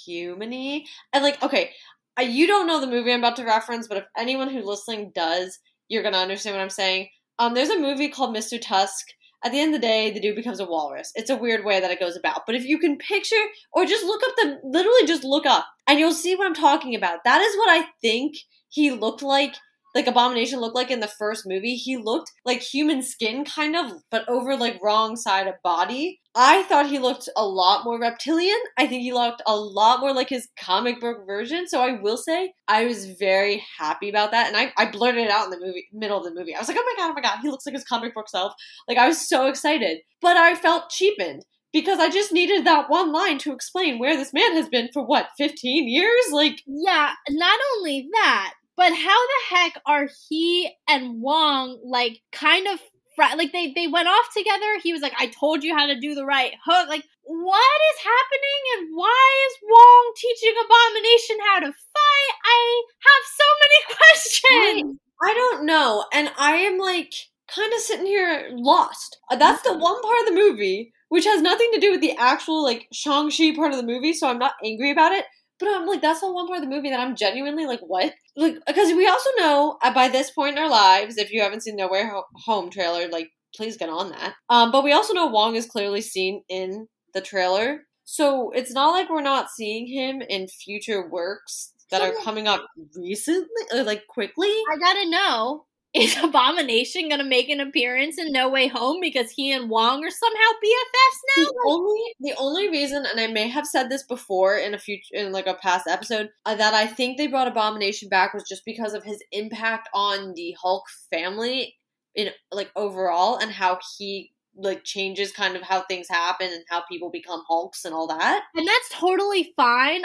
Speaker 2: humany and like okay, uh, you don't know the movie I'm about to reference, but if anyone who listening does, you're gonna understand what I'm saying. Um, there's a movie called Mr. Tusk. At the end of the day, the dude becomes a walrus. It's a weird way that it goes about, but if you can picture or just look up the literally just look up and you'll see what I'm talking about. That is what I think he looked like like Abomination looked like in the first movie. He looked like human skin, kind of, but over like wrong side of body. I thought he looked a lot more reptilian. I think he looked a lot more like his comic book version. So I will say I was very happy about that, and I, I blurted it out in the movie middle of the movie. I was like, oh my god, oh my god, he looks like his comic book self. Like I was so excited, but I felt cheapened because I just needed that one line to explain where this man has been for what 15 years. Like
Speaker 1: yeah, not only that, but how the heck are he and Wong like kind of fr- like they they went off together? He was like, "I told you how to do the right hook." Like, what is happening, and why is Wong teaching Abomination how to fight? I have so many questions.
Speaker 2: I don't know. And I am like kind of sitting here lost. Uh, That's the one part of the movie which has nothing to do with the actual like Shang-Chi part of the movie, so I'm not angry about it. But I'm like, that's the one part of the movie that I'm genuinely like, what? Like, because we also know uh, by this point in our lives, if you haven't seen No Way Ho- Home trailer, like, please get on that. Um, but we also know Wong is clearly seen in the trailer, so it's not like we're not seeing him in future works that are coming up recently, or like quickly.
Speaker 1: I gotta know. Is Abomination gonna make an appearance in No Way Home because he and Wong are somehow BFFs now?
Speaker 2: The only the only reason, and I may have said this before in a future in like a past episode, uh, that I think they brought Abomination back was just because of his impact on the Hulk family in like overall, and how he like changes kind of how things happen and how people become Hulks and all that.
Speaker 1: And that's totally fine.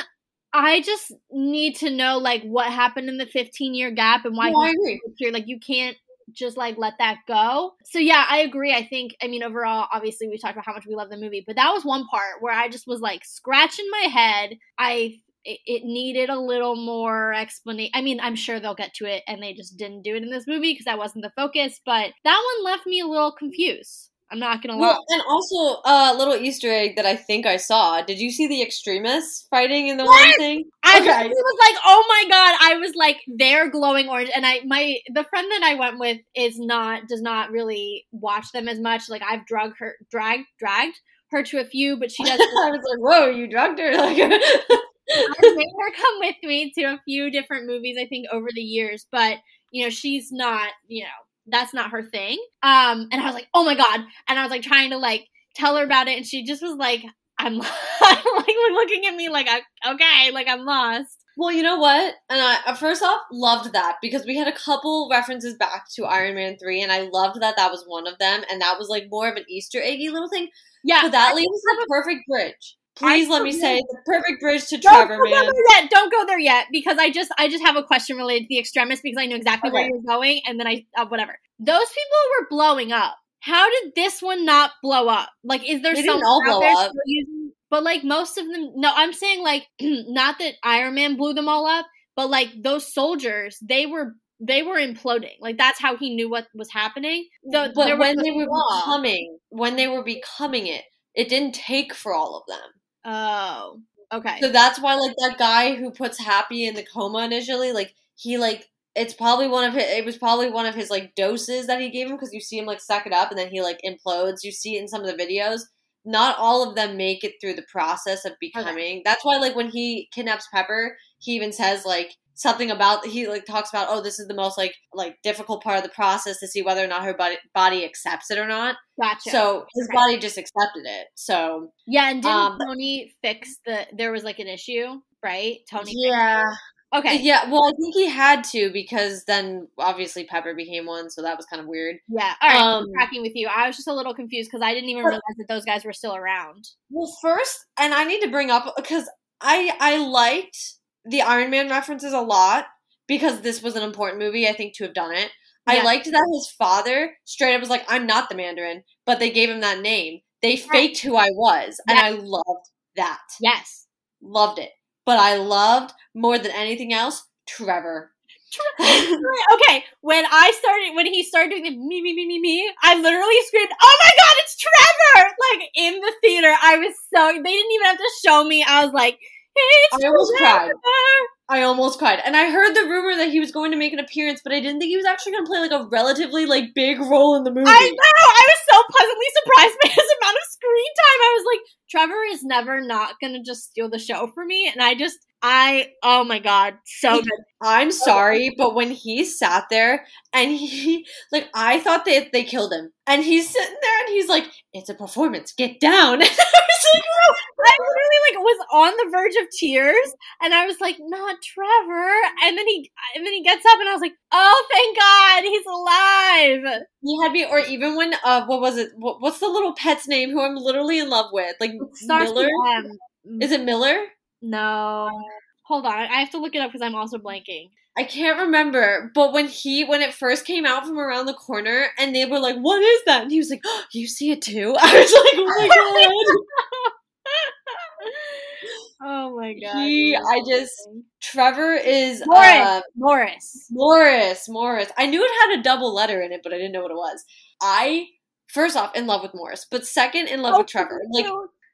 Speaker 1: I just need to know like what happened in the 15 year gap and why
Speaker 2: No, I
Speaker 1: he's
Speaker 2: agree.
Speaker 1: here. Like you can't just like let that go. So yeah, I agree. I think I mean overall, obviously we talked about how much we love the movie, but that was one part where I just was like scratching my head. I it, it needed a little more explanation. I mean, I'm sure they'll get to it, and they just didn't do it in this movie because that wasn't the focus. But that one left me a little confused. I'm not gonna lie.
Speaker 2: Well, and also a little Easter egg that I think I saw. Did you see the Extremis fighting in the
Speaker 1: What?
Speaker 2: one thing?
Speaker 1: I
Speaker 2: Okay.
Speaker 1: literally was like, oh my god! I was like, they're glowing orange, and I my the friend that I went with is not does not really watch them as much. Like I've drug her, dragged, dragged her to a few, but she doesn't.
Speaker 2: I was like, whoa, you drugged her? Like,
Speaker 1: I've made her come with me to a few different movies, I think, over the years, but you know, she's not, you know, that's not her thing. Um, and I was like, oh my god, and I was like trying to like tell her about it, and she just was like, I'm, I'm like looking at me like, okay, like I'm lost.
Speaker 2: Well, you know what? And I uh, first off loved that because we had a couple references back to Iron Man three, and I loved that that was one of them, and that was like more of an Easter eggy little thing. Yeah, but that leaves the perfect bridge. Please let me say the perfect bridge to Trevor, don't man.
Speaker 1: Yet. Don't go there yet because I just I just have a question related to the Extremis because I know exactly okay. where you're going, and then I uh, whatever. Those people were blowing up. How did this one not blow up? Like, is there some all blow up? Using, but like most of them, no, I'm saying like not that Iron Man blew them all up, but like those soldiers, they were they were imploding. Like that's how he knew what was happening.
Speaker 2: The, but when they were becoming, when they were becoming it, it didn't take for all of them.
Speaker 1: Oh, okay.
Speaker 2: So that's why, like that guy who puts Happy in the coma initially, like he like it's probably one of his. It was probably one of his like doses that he gave him because you see him like suck it up and then he like implodes. You see it in some of the videos. Not all of them make it through the process of becoming. Okay. That's why, like when he kidnaps Pepper, he even says like something about he like talks about oh this is the most like like difficult part of the process to see whether or not her body body accepts it or not.
Speaker 1: Gotcha.
Speaker 2: So his okay. body just accepted it. So
Speaker 1: yeah, and didn't um, Tony fix the? There was like an issue, right? Tony.
Speaker 2: Yeah. Okay. Yeah, well, I think he had to because then obviously Pepper became one, so that was kind of weird.
Speaker 1: Yeah. All right. Um, I'm tracking with you. I was just a little confused because I didn't even realize that those guys were still around.
Speaker 2: Well, first, and I need to bring up because I I liked the Iron Man references a lot because this was an important movie, I think, to have done it. Yeah. I liked that his father straight up was like, I'm not the Mandarin, but they gave him that name. They faked who I was, and I loved that.
Speaker 1: Yes.
Speaker 2: Loved it. But I loved more than anything else Trevor.
Speaker 1: okay, when I started, when he started doing the me, me, me, me, me, I literally screamed, "Oh my god, it's Trevor!" Like in the theater, I was so they didn't even have to show me. I was like,
Speaker 2: I almost cried. I almost cried. And I heard the rumor that he was going to make an appearance, but I didn't think he was actually going to play like a relatively like big role in the movie.
Speaker 1: I know. I was so pleasantly surprised by his amount of screen time. I was like, Trevor is never not going to just steal the show for me, and I just I oh my god, so good.
Speaker 2: I'm sorry, but when he sat there and he like I thought they they killed him. And he's sitting there and he's like, It's a performance, get down. I was
Speaker 1: like, oh, I literally like was on the verge of tears and I was like, not Trevor. And then he and then he gets up and I was like, Oh thank God, he's alive.
Speaker 2: He had me or even when uh what was it what, what's the little pet's name who I'm literally in love with? Like Miller? Is it Miller?
Speaker 1: No. Hold on. I have to look it up because I'm also blanking.
Speaker 2: I can't remember, but when he when it first came out from around the corner and they were like, "What is that?" and he was like, oh, "You see it too?" I was like, "Oh my
Speaker 1: god!" oh my god!
Speaker 2: He, I just Trevor is
Speaker 1: Morris. Uh, Morris.
Speaker 2: Morris. Morris. I knew it had a double letter in it, but I didn't know what it was. I first off in love with Morris, but second in love oh, with Trevor. Like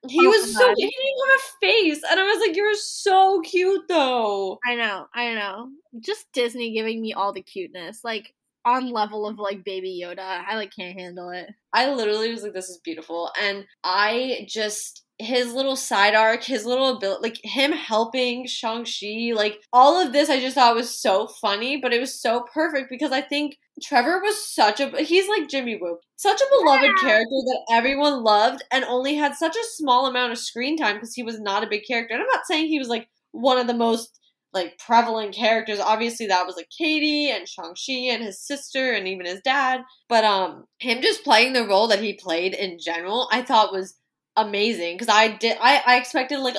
Speaker 2: he oh was so he didn't have a face, and I was like, "You're so cute, though."
Speaker 1: I know, I know. Just Disney giving me all the cuteness, like on level of like Baby Yoda. I like can't handle it.
Speaker 2: I literally was like, "This is beautiful," and I just his little side arc, his little ability, like him helping Shang-Chi, like all of this I just thought was so funny, but it was so perfect because I think Trevor was such a he's like Jimmy Woo. Such a beloved yeah. character that everyone loved and only had such a small amount of screen time because he was not a big character. And I'm not saying he was like one of the most like prevalent characters. Obviously that was like Katy and Shang-Chi and his sister and even his dad. But um him just playing the role that he played in general, I thought was amazing because I did I, I expected like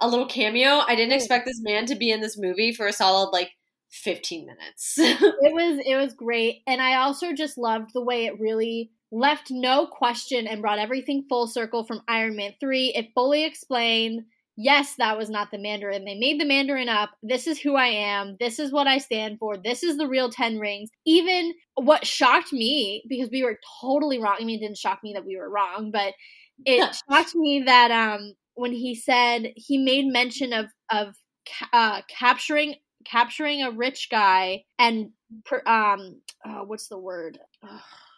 Speaker 2: a little cameo. I didn't expect this man to be in this movie for a solid like 15 minutes.
Speaker 1: it was it was great and I also just loved the way it really left no question and brought everything full circle from Iron Man 3. It fully explained yes, that was not the Mandarin. They made the Mandarin up. This is who I am. This is what I stand for. This is the real Ten Rings. Even what shocked me, because we were totally wrong. I mean, it didn't shock me that we were wrong, but it shocked me that um when he said he made mention of of uh, capturing capturing a rich guy and um uh, what's the word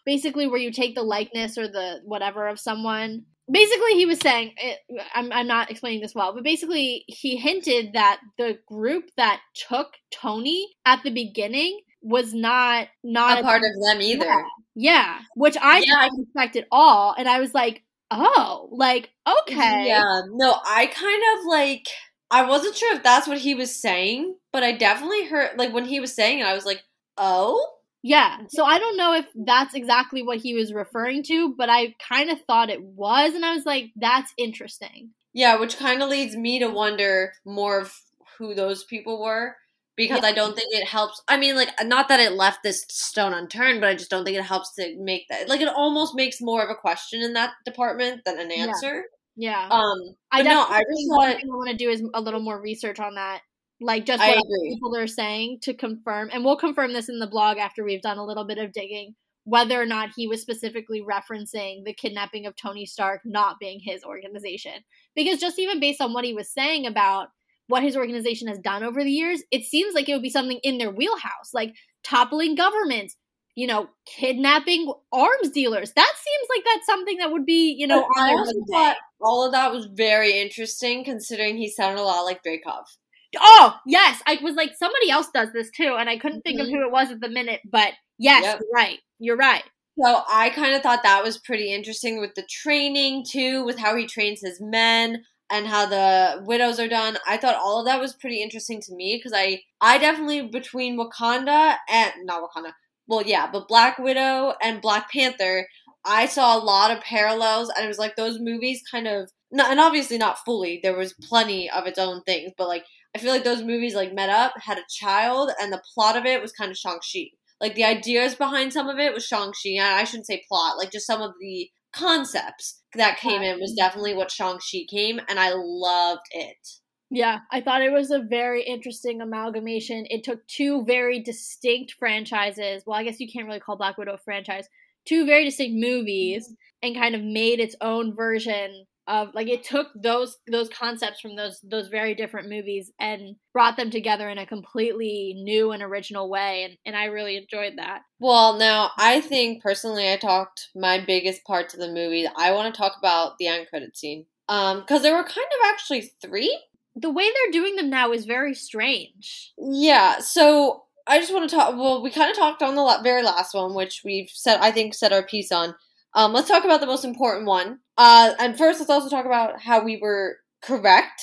Speaker 1: basically where you take the likeness or the whatever of someone basically he was saying eh, I'm, I'm not explaining this well but basically he hinted that the group that took tony at the beginning was not not
Speaker 2: a part of them either.
Speaker 1: Yeah, yeah which i
Speaker 2: Yeah,
Speaker 1: didn't expect at all and i was like oh like okay.
Speaker 2: Yeah, no, I kind of like I wasn't sure if that's what he was saying, but I definitely heard like when he was saying it, I was like, oh,
Speaker 1: Yeah. So I don't know if that's exactly what he was referring to, but I kind of thought it was. And I was like, that's interesting.
Speaker 2: yeah, which kind of leads me to wonder more of who those people were because
Speaker 1: Yeah.
Speaker 2: I don't think it helps. I mean, like not that it left this stone unturned, but I just don't think it helps to make that like it almost makes more of a question in that department than an answer.
Speaker 1: Yeah.
Speaker 2: Um,
Speaker 1: I
Speaker 2: no, I just
Speaker 1: want to do is a little more research on that. Like just what people are saying to confirm. And we'll confirm this in the blog after we've done a little bit of digging. Whether or not he was specifically referencing the kidnapping of Tony Stark not being his organization. Because just even based on what he was saying about what his organization has done over the years, it seems like it would be something in their wheelhouse, like toppling governments, you know, kidnapping arms dealers. That seems like that's something that would be, you know,
Speaker 2: I also thought all of that was very interesting considering he sounded a lot like Dreykov.
Speaker 1: Oh, yes. I was like, somebody else does this too, and I couldn't think of
Speaker 2: Mhm.
Speaker 1: who it was at the minute, but yes,
Speaker 2: Yep.
Speaker 1: you're right. You're right.
Speaker 2: So I kind of thought that was pretty interesting with the training too, with how he trains his men and how the widows are done. I thought all of that was pretty interesting to me because I I definitely between Wakanda and not Wakanda. Well, yeah, but Black Widow and Black Panther, I saw a lot of parallels and it was like those movies kind of no, and obviously not fully. There was plenty of its own things, but like I feel like those movies like met up, had a child, and the plot of it was kind of Shang-Chi. Like the ideas behind some of it was Shang-Chi. and I shouldn't say plot, like just some of the concepts that came in was definitely what Shang-Chi came, and I loved it.
Speaker 1: Yeah, I thought it was a very interesting amalgamation. It took two very distinct franchises. Well, I guess you can't really call Black Widow a franchise. Two very distinct movies mm-hmm. and kind of made its own version of like it took those those concepts from those those very different movies and brought them together in a completely new and original way and, and I really enjoyed that.
Speaker 2: Well, now I think personally, I talked my biggest parts of the movie. I want to talk about the end credit scene, um, because there were kind of actually three.
Speaker 1: The way they're doing them now is very strange.
Speaker 2: Yeah, so I just want to talk. Well, we kind of talked on the very last one, which we've said, I think, said our piece on. Um, let's talk about the most important one. Uh, and first, let's also talk about how we were correct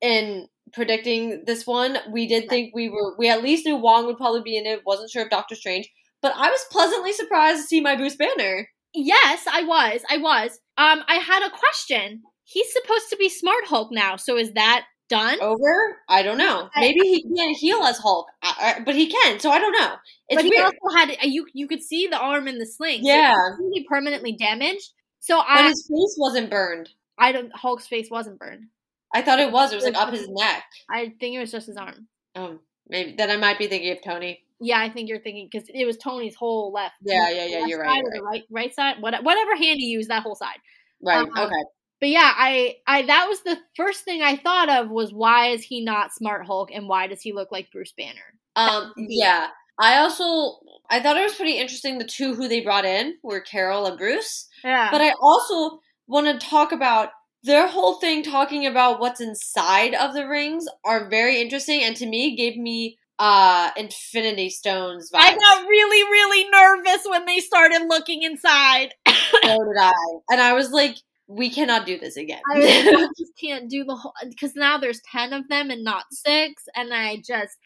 Speaker 2: in predicting this one. We did think we were. We at least knew Wong would probably be in it. Wasn't sure if Doctor Strange, but I was pleasantly surprised to see my Bruce Banner.
Speaker 1: Yes, I was. I was. Um, I had a question. He's supposed to be Smart Hulk now, so is that done?
Speaker 2: Over? I don't know.
Speaker 1: I-
Speaker 2: Maybe he can't heal as Hulk, but he can. So I don't know. It's
Speaker 1: but he
Speaker 2: weird.
Speaker 1: also had you. You could see the arm in the sling.
Speaker 2: Yeah.
Speaker 1: really permanently damaged. So
Speaker 2: but
Speaker 1: I,
Speaker 2: his face wasn't burned.
Speaker 1: I don't. Hulk's face wasn't burned.
Speaker 2: I thought it was. It was like up his neck.
Speaker 1: I think it was just his arm.
Speaker 2: Um, maybe then I might be thinking of Tony.
Speaker 1: Yeah, I think you're thinking because it was Tony's whole left.
Speaker 2: Yeah, yeah, yeah, you're right, you're
Speaker 1: the right, right side, what, whatever hand he used, that whole side.
Speaker 2: Right.
Speaker 1: Um,
Speaker 2: okay.
Speaker 1: But yeah, I, I that was the first thing I thought of was why is he not Smart Hulk and why does he look like Bruce Banner?
Speaker 2: Um. Yeah. I also I thought it was pretty interesting. The two who they brought in were Carol and Bruce.
Speaker 1: Yeah,
Speaker 2: But I also want to talk about their whole thing talking about what's inside of the rings are very interesting and to me gave me uh Infinity Stones vibes.
Speaker 1: I got really, really nervous when they started looking inside.
Speaker 2: so did I. And I was like, we cannot do this again.
Speaker 1: I, was, I just can't do the whole because now there's ten of them and not six, and I just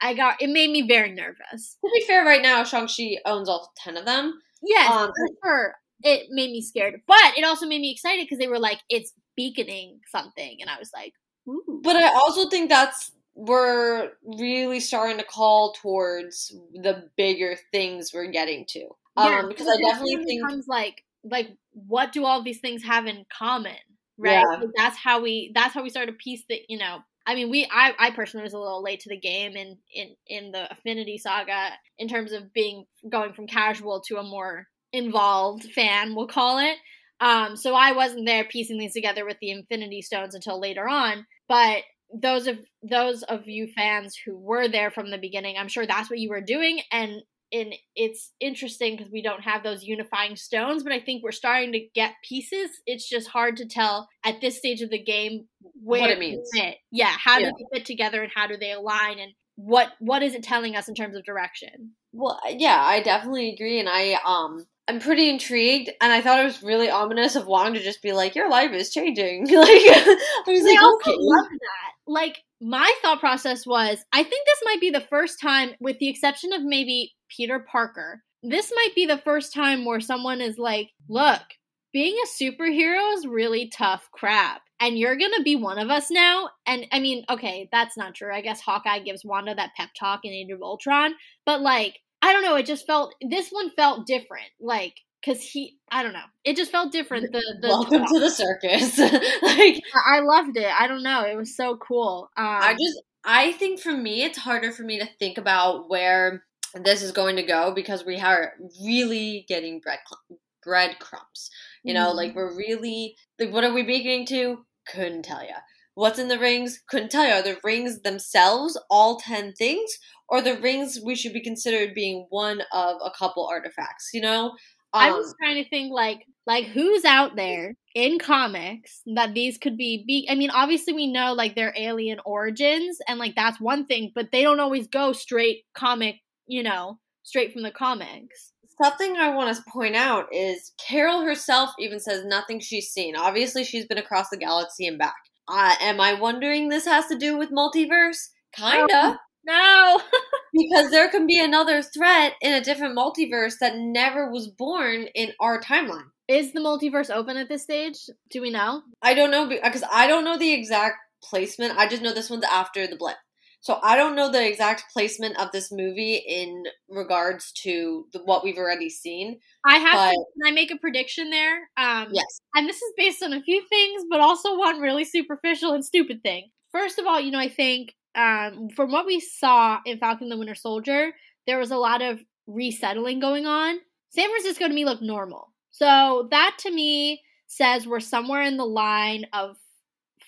Speaker 1: I got it made me very nervous.
Speaker 2: to be fair, right now Shang-Chi owns all ten of them.
Speaker 1: Yes,
Speaker 2: Um,
Speaker 1: for sure. It made me scared, but it also made me excited because they were like it's beaconing something, and I was like, ooh.
Speaker 2: But I also think that's we're really starting to call towards the bigger things we're getting to.
Speaker 1: Yeah,
Speaker 2: Um, because I definitely think
Speaker 1: becomes like like what do all these things have in common, right?
Speaker 2: Yeah.
Speaker 1: That's how we that's how we start to piece the you know. I mean, we I, I personally was a little late to the game in in in the Infinity Saga in terms of being going from casual to a more involved fan, we'll call it. Um, so I wasn't there piecing these together with the Infinity Stones until later on. But those of those of you fans who were there from the beginning, I'm sure that's what you were doing, and and it's interesting because we don't have those unifying stones, but I think we're starting to get pieces. It's just hard to tell at this stage of the game where
Speaker 2: what it means.
Speaker 1: Fit. Yeah, how
Speaker 2: Yeah.
Speaker 1: do they fit together and how do they align and what what is it telling us in terms of direction?
Speaker 2: Well, yeah, I definitely agree, and I um, I'm pretty intrigued, and I thought it was really ominous of Wong to just be like, "Your life is changing." like, I was
Speaker 1: I
Speaker 2: like,
Speaker 1: also
Speaker 2: "Okay."
Speaker 1: love that. Like my thought process was, I think this might be the first time, with the exception of maybe Peter Parker, this might be the first time where someone is like, "Look, being a superhero is really tough crap." And you're gonna be one of us now. And I mean, okay, that's not true. I guess Hawkeye gives Wanda that pep talk in Age of Ultron. But like, I don't know, it just felt this one felt different. Like, cause he I don't know. It just felt different. The the
Speaker 2: Welcome to the circus. like,
Speaker 1: I loved it. I don't know. It was so cool. Um,
Speaker 2: I just, I think for me, it's harder for me to think about where this is going to go because we are really getting bread breadcrumbs. You know,
Speaker 1: Mhm.
Speaker 2: like we're really like, what are we beginning to? Couldn't tell you. What's in the rings? Couldn't tell you. Are the rings themselves all ten things, or the rings we should be considered being one of a couple artifacts? You know,
Speaker 1: I
Speaker 2: Um,
Speaker 1: was trying to think like like who's out there in comics that these could be be I mean obviously we know like their alien origins and like that's one thing but they don't always go straight comic, you know, straight from the comics.
Speaker 2: Something I want to point out is Carol herself even says nothing she's seen. Obviously, she's been across the galaxy and back. Uh, am I wondering this has to do with multiverse? Kinda.
Speaker 1: No.
Speaker 2: because there can be another threat in a different multiverse that never was born in our timeline.
Speaker 1: Is the multiverse open at this stage? Do we know?
Speaker 2: I don't know because I don't know the exact placement. I just know this one's after the blip. So I don't know the exact placement of this movie in regards to the, what we've already seen.
Speaker 1: I have
Speaker 2: But-
Speaker 1: to can I make a prediction there? Um
Speaker 2: Yes.
Speaker 1: and this is based on a few things, but also one really superficial and stupid thing. First of all, you know, I think um, from what we saw in Falcon the Winter Soldier, there was a lot of resettling going on. San Francisco to me looked normal. So that to me says we're somewhere in the line of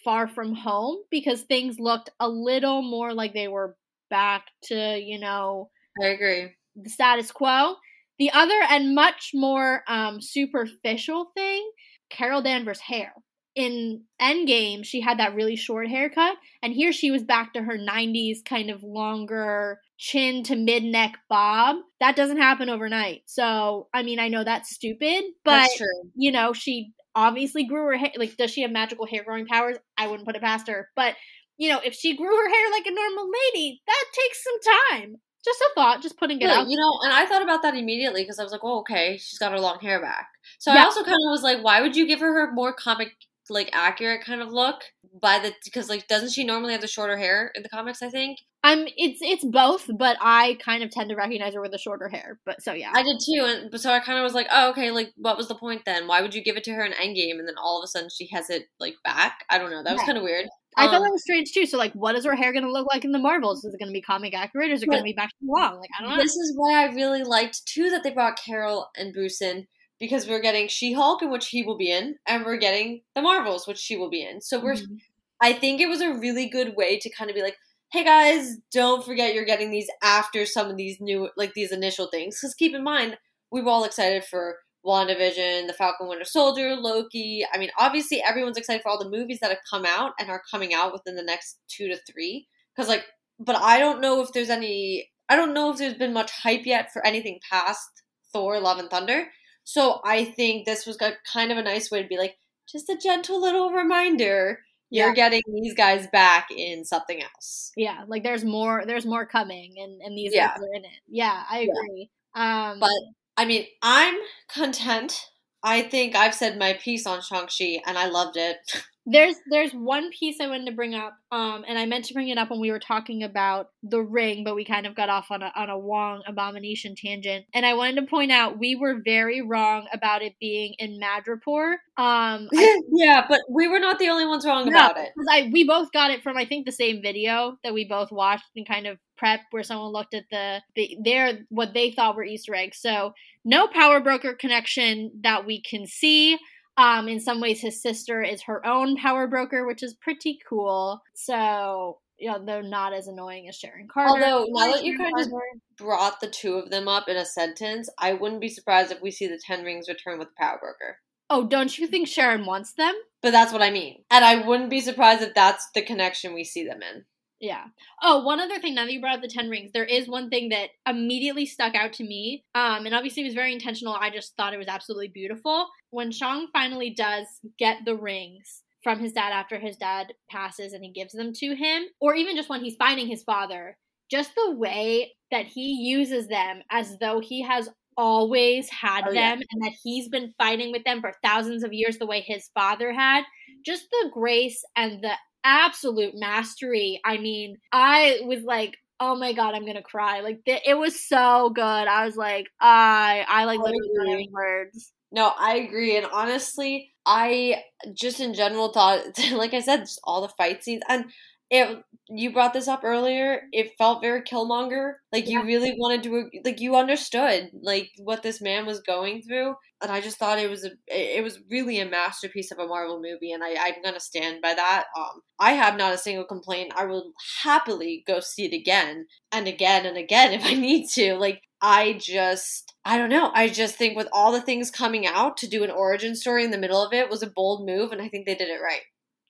Speaker 1: far from home because things looked a little more like they were back to, you know,
Speaker 2: I agree.
Speaker 1: the status quo. The other and much more um, superficial thing, Carol Danvers' hair. In Endgame, she had that really short haircut, and here she was back to her 90s kind of longer chin to mid neck bob. That doesn't happen overnight. So, I mean, I know that's stupid, but
Speaker 2: That's
Speaker 1: you know, she obviously grew her hair. Like, does she have magical hair growing powers? I wouldn't put it past her. But, you know, if she grew her hair like a normal lady, that takes some time. Just a thought, just putting it
Speaker 2: Yeah,
Speaker 1: out.
Speaker 2: you know, and I thought about that immediately because I was like, "Oh, okay, she's got her long hair back." So I also kind of was like, "Why would you give her her more comic like accurate kind of look?" By the because like doesn't she normally have the shorter hair in the comics? I think
Speaker 1: I'm it's it's both, but I kind of tend to recognize her with the shorter hair. But so yeah.
Speaker 2: I did too, and but so I kind of was like, "Oh, okay, like what was the point then? Why would you give it to her in Endgame and then all of a sudden she has it like back? I don't know. That was kind of weird."
Speaker 1: I thought
Speaker 2: Um,
Speaker 1: that was strange too. So like what is her hair gonna look like in the Marvels? Is it gonna be comic accurate or is it gonna be back to long? Like I don't know.
Speaker 2: This is why I really liked too that they brought Carol and Bruce in because we're getting She Hulk, in which he will be in, and we're getting the Marvels, which she will be in. So we're
Speaker 1: Mhm.
Speaker 2: I think it was a really good way to kind of be like, hey guys, don't forget you're getting these after some of these new, like these initial things. Because keep in mind, we were all excited for WandaVision, The Falcon Winter Soldier, Loki. I mean, obviously, everyone's excited for all the movies that have come out and are coming out within the next two to three. Because, like, but I don't know if there's any, I don't know if there's been much hype yet for anything past Thor, Love, and Thunder. So I think this was kind of a nice way to be like, just a gentle little reminder you're
Speaker 1: Yeah.
Speaker 2: getting these guys back in something else.
Speaker 1: Yeah, like there's more there's more coming and, and these
Speaker 2: Yeah.
Speaker 1: guys are in it. Yeah, I
Speaker 2: Yeah.
Speaker 1: agree. Um
Speaker 2: But I mean, I'm content. I think I've said my piece on Shang-Chi and I loved it.
Speaker 1: There's there's one piece I wanted to bring up, um, and I meant to bring it up when we were talking about the ring, but we kind of got off on a on a Wong abomination tangent. And I wanted to point out we were very wrong about it being in Madripoor. Um, I,
Speaker 2: yeah, but we were not the only ones wrong
Speaker 1: No.
Speaker 2: about it.
Speaker 1: I we both got it from I think the same video that we both watched and kind of prep where someone looked at the, the their what they thought were Easter eggs. So no power broker connection that we can see. Um, in some ways, his sister is her own power broker, which is pretty cool. So you know, they're not as annoying as Sharon Carter.
Speaker 2: Although now that you kind of brought the two of them up in a sentence, I wouldn't be surprised if we see the Ten Rings return with the Power Broker.
Speaker 1: Oh, don't you think Sharon wants them?
Speaker 2: But that's what I mean. And I wouldn't be surprised if that's the connection we see them in.
Speaker 1: Yeah. Oh, one other thing. Now that you brought up the Ten Rings, there is one thing that immediately stuck out to me. Um, and obviously it was very intentional. I just thought it was absolutely beautiful when Shang finally does get the rings from his dad after his dad passes and he gives them to him, or even just when he's finding his father. Just the way that he uses them as though he has always had
Speaker 2: Oh,
Speaker 1: them
Speaker 2: yeah.
Speaker 1: and that he's been fighting with them for thousands of years the way his father had just the grace and the absolute mastery. I mean, I was like, oh my god, I'm gonna cry. Like th- it was so good. I was like, I I like literally don't have
Speaker 2: agree.
Speaker 1: any words.
Speaker 2: No, I agree. And honestly, I just in general thought, like I said, just all the fight scenes. And it, you brought this up earlier. It felt very Killmonger. Like you really wanted to, like you understood, like what this man was going through. And I just thought it was a, it was really a masterpiece of a Marvel movie. And I, I'm gonna stand by that. Um, I have not a single complaint. I will happily go see it again and again and again if I need to. Like I just I don't know. I just think with all the things coming out to do an origin story in the middle of it was a bold move and I think they did it right.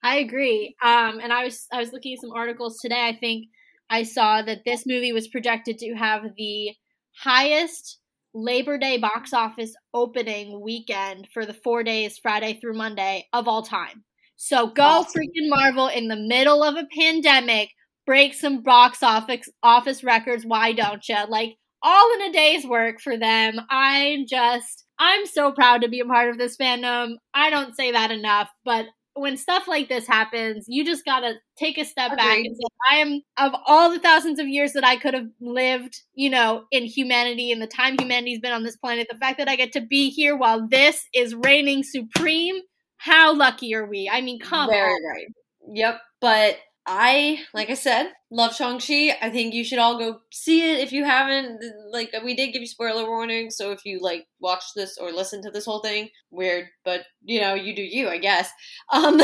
Speaker 1: I agree. Um, and I was I was looking at some articles today. I think I saw that this movie was projected to have the highest Labor Day box office opening weekend for the four days, Friday through Monday of all time. So go
Speaker 2: Awesome.
Speaker 1: freaking Marvel in the middle of a pandemic, break some box office office records. Why don't you? Like all in a day's work for them. I'm just I'm so proud to be a part of this fandom. I don't say that enough, but when stuff like this happens, you just gotta take a step back and say, I am of all the thousands of years that I could have lived, you know, in humanity and the time humanity's been on this planet, the fact that I get to be here while this is reigning supreme, how lucky are we? I mean, come
Speaker 2: Very
Speaker 1: on.
Speaker 2: right. Yep. But I, like I said, love Shang-Chi. I think you should all go see it if you haven't. Like, we did give you spoiler warning, so if you, like, watch this or listen to this whole thing, weird, but, you know, you do you, I guess. Um,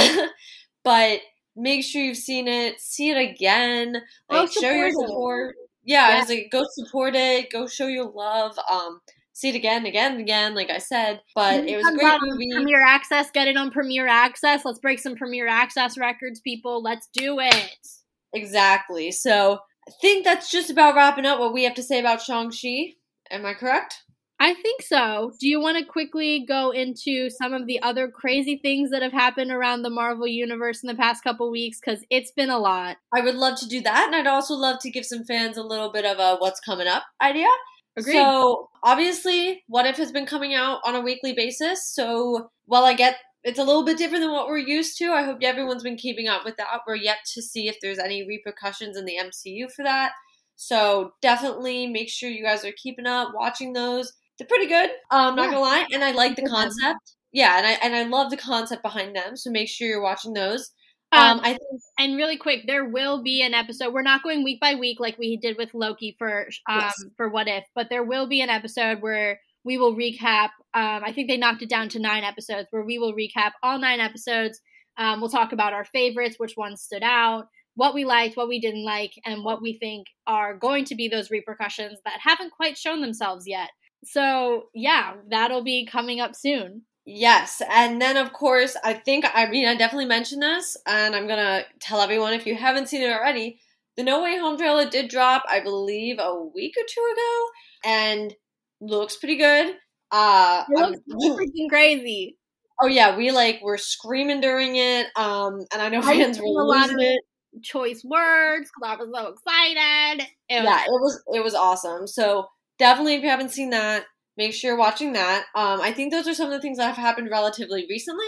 Speaker 2: but make sure you've seen it. See it again. Like, show your
Speaker 1: support it.
Speaker 2: support. Yeah,
Speaker 1: Yeah.
Speaker 2: I was like, go support it. Go show your love. Um, see it again, again, again, like I said. But it was a great movie.
Speaker 1: Premiere Access, get it on Premiere Access. Let's break some Premiere Access records, people. Let's do it.
Speaker 2: Exactly. So I think that's just about wrapping up what we have to say about Shang-Chi. Am I correct?
Speaker 1: I think so. Do you want to quickly go into some of the other crazy things that have happened around the Marvel Universe in the past couple weeks? Because it's been a lot.
Speaker 2: I would love to do that, and I'd also love to give some fans a little bit of a what's coming up idea.
Speaker 1: Agreed.
Speaker 2: So obviously, What If has been coming out on a weekly basis. So while I get it's a little bit different than what we're used to, I hope everyone's been keeping up with that. We're yet to see if there's any repercussions in the MCU for that. So definitely make sure you guys are keeping up, watching those. They're pretty good. Um, not
Speaker 1: Yeah.
Speaker 2: gonna lie, and I like the concept. Yeah, and I and I love the concept behind them. So make sure you're watching those.
Speaker 1: Um,
Speaker 2: Um, I think
Speaker 1: and really quick, there will be an episode. We're not going week by week like we did with Loki for um
Speaker 2: Yes.
Speaker 1: for What If, but there will be an episode where we will recap. Um, I think they knocked it down to nine episodes, where we will recap all nine episodes. Um, we'll talk about our favorites, which ones stood out, what we liked, what we didn't like, and what we think are going to be those repercussions that haven't quite shown themselves yet. So yeah, that'll be coming up soon.
Speaker 2: Yes, and then of course, I think I mean I definitely mentioned this, and I'm gonna tell everyone if you haven't seen it already. The No Way Home trailer did drop, I believe, a week or two ago, and looks pretty good. Uh,
Speaker 1: It looks freaking crazy.
Speaker 2: oh yeah, we like were screaming during it, um, and I know
Speaker 1: I
Speaker 2: fans were
Speaker 1: a lot of-
Speaker 2: it.
Speaker 1: Choice words because I was so excited. It was
Speaker 2: yeah, it was it was awesome. So definitely, if you haven't seen that, make sure you're watching that. Um, I think those are some of the things that have happened relatively recently.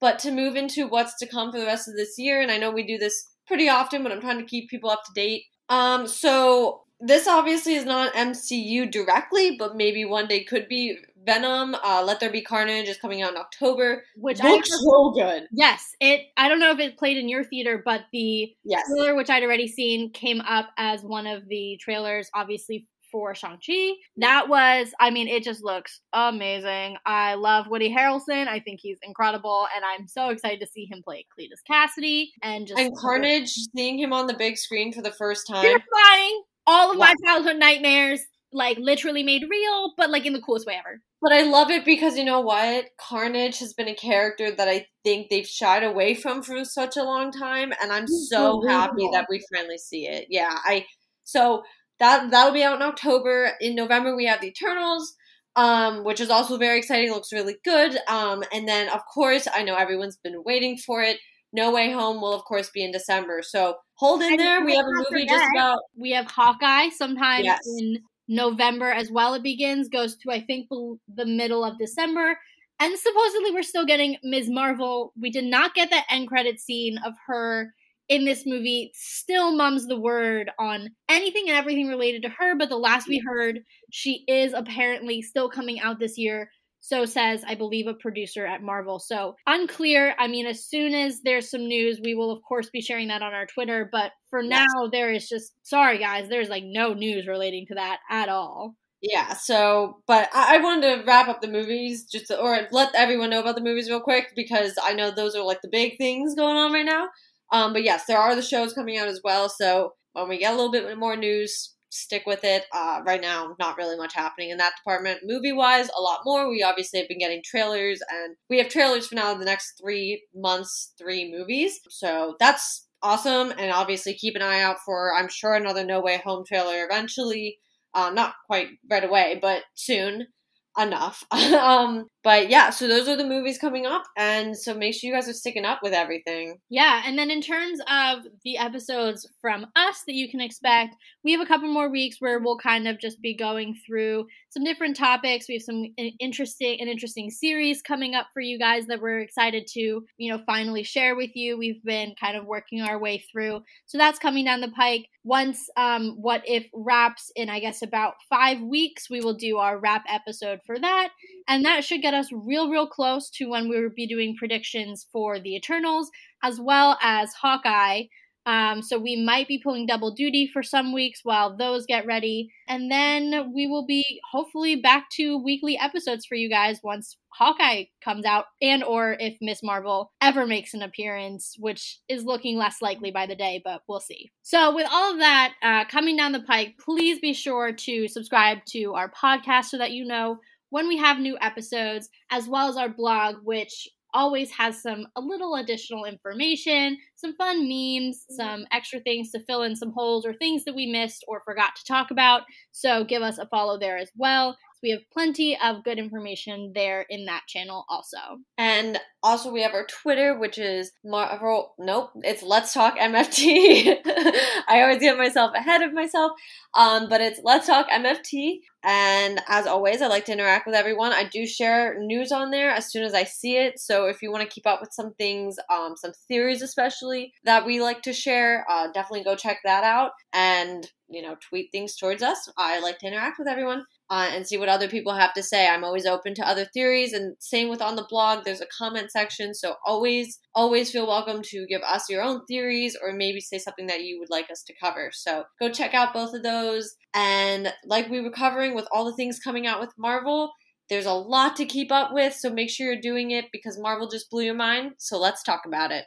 Speaker 2: But to move into what's to come for the rest of this year, and I know we do this pretty often, but I'm trying to keep people up to date. Um, so this obviously is not MCU directly, but maybe one day could be Venom. Uh, Let There Be Carnage is coming out in October.
Speaker 1: which I
Speaker 2: Looks so good.
Speaker 1: yes, it. I don't know if it played in your theater, but the
Speaker 2: Yes.
Speaker 1: trailer, which I'd already seen, came up as one of the trailers, obviously for Shang-Chi. That was, I mean, it just looks amazing. I love Woody Harrelson. I think he's incredible, and I'm so excited to see him play Cletus Kasady and just
Speaker 2: And Carnage, seeing him on the big screen for the first time.
Speaker 1: terrifying. All of
Speaker 2: Wow.
Speaker 1: my childhood nightmares, like literally made real, but like in the coolest way ever.
Speaker 2: But I love it because you know what? Carnage has been a character that I think they've shied away from for such a long time, and I'm so
Speaker 1: so
Speaker 2: happy that we finally see it. Yeah, I so that that'll be out in October. In November we have the Eternals, um, which is also very exciting. Looks really good. Um, and then of course I know everyone's been waiting for it. No Way Home will of course be in December. So hold in there. We have a movie just about
Speaker 1: We have Hawkeye sometime
Speaker 2: Yes.
Speaker 1: in November as well. It begins, goes to I think the middle of December. And supposedly we're still getting Ms. Marvel. We did not get that end credit scene of her in this movie. Still mums the word on anything and everything related to her, but the last we heard, she is apparently still coming out this year. So says, I believe, a producer at Marvel. So unclear. I mean, as soon as there's some news, we will, of course, be sharing that on our Twitter. But for now, there is just, sorry guys, there's like no news relating to that at all.
Speaker 2: Yeah, so, but I, I wanted to wrap up the movies just to, or let everyone know about the movies real quick because I know those are like the big things going on right now. Um, but yes, there are the shows coming out as well. So when we get a little bit more news, stick with it. Uh, right now, not really much happening in that department. Movie wise, a lot more. We obviously have been getting trailers, and we have trailers for now the next three months, three movies. So that's awesome. And obviously, keep an eye out for, I'm sure, another No Way Home trailer eventually. Uh, not quite right away, but soon enough. um, but yeah, so those are the movies coming up, and so make sure you guys are sticking up with everything.
Speaker 1: Yeah, and then in terms of the episodes from us that you can expect, we have a couple more weeks where we'll kind of just be going through some different topics. We have some interesting an interesting series coming up for you guys that we're excited to, you know, finally share with you. We've been kind of working our way through. So that's coming down the pike. Once um what if wraps in I guess about 5 weeks, we will do our wrap episode for that. And that should get us real real close to when we will be doing predictions for the eternals as well as hawkeye. Um, so we might be pulling double duty for some weeks while those get ready. And then we will be hopefully back to weekly episodes for you guys once hawkeye comes out and or if miss marvel ever makes an appearance which is looking less likely by the day but we'll see. So with all of that uh, coming down the pike please be sure to subscribe to our podcast so that you know when we have new episodes, as well as our blog, which always has some a little additional information, some fun memes, mm-hmm. some extra things to fill in some holes or things that we missed or forgot to talk about. So give us a follow there as well. We have plenty of good information there in that channel also.
Speaker 2: And also, we have our Twitter, which is Marvel. Nope, it's Let's Talk MFT. I always get myself ahead of myself, um, but it's Let's Talk MFT. And as always, I like to interact with everyone. I do share news on there as soon as I see it. So if you want to keep up with some things, um, some theories especially that we like to share, uh, definitely go check that out and you know tweet things towards us. I like to interact with everyone uh, and see what other people have to say. I'm always open to other theories, and same with on the blog. There's a comment section, so always, always feel welcome to give us your own theories or maybe say something that you would like us to cover. So go check out both of those. And like we were covering with all the things coming out with Marvel, there's a lot to keep up with, so make sure you're doing it because Marvel just blew your mind. So let's talk about it.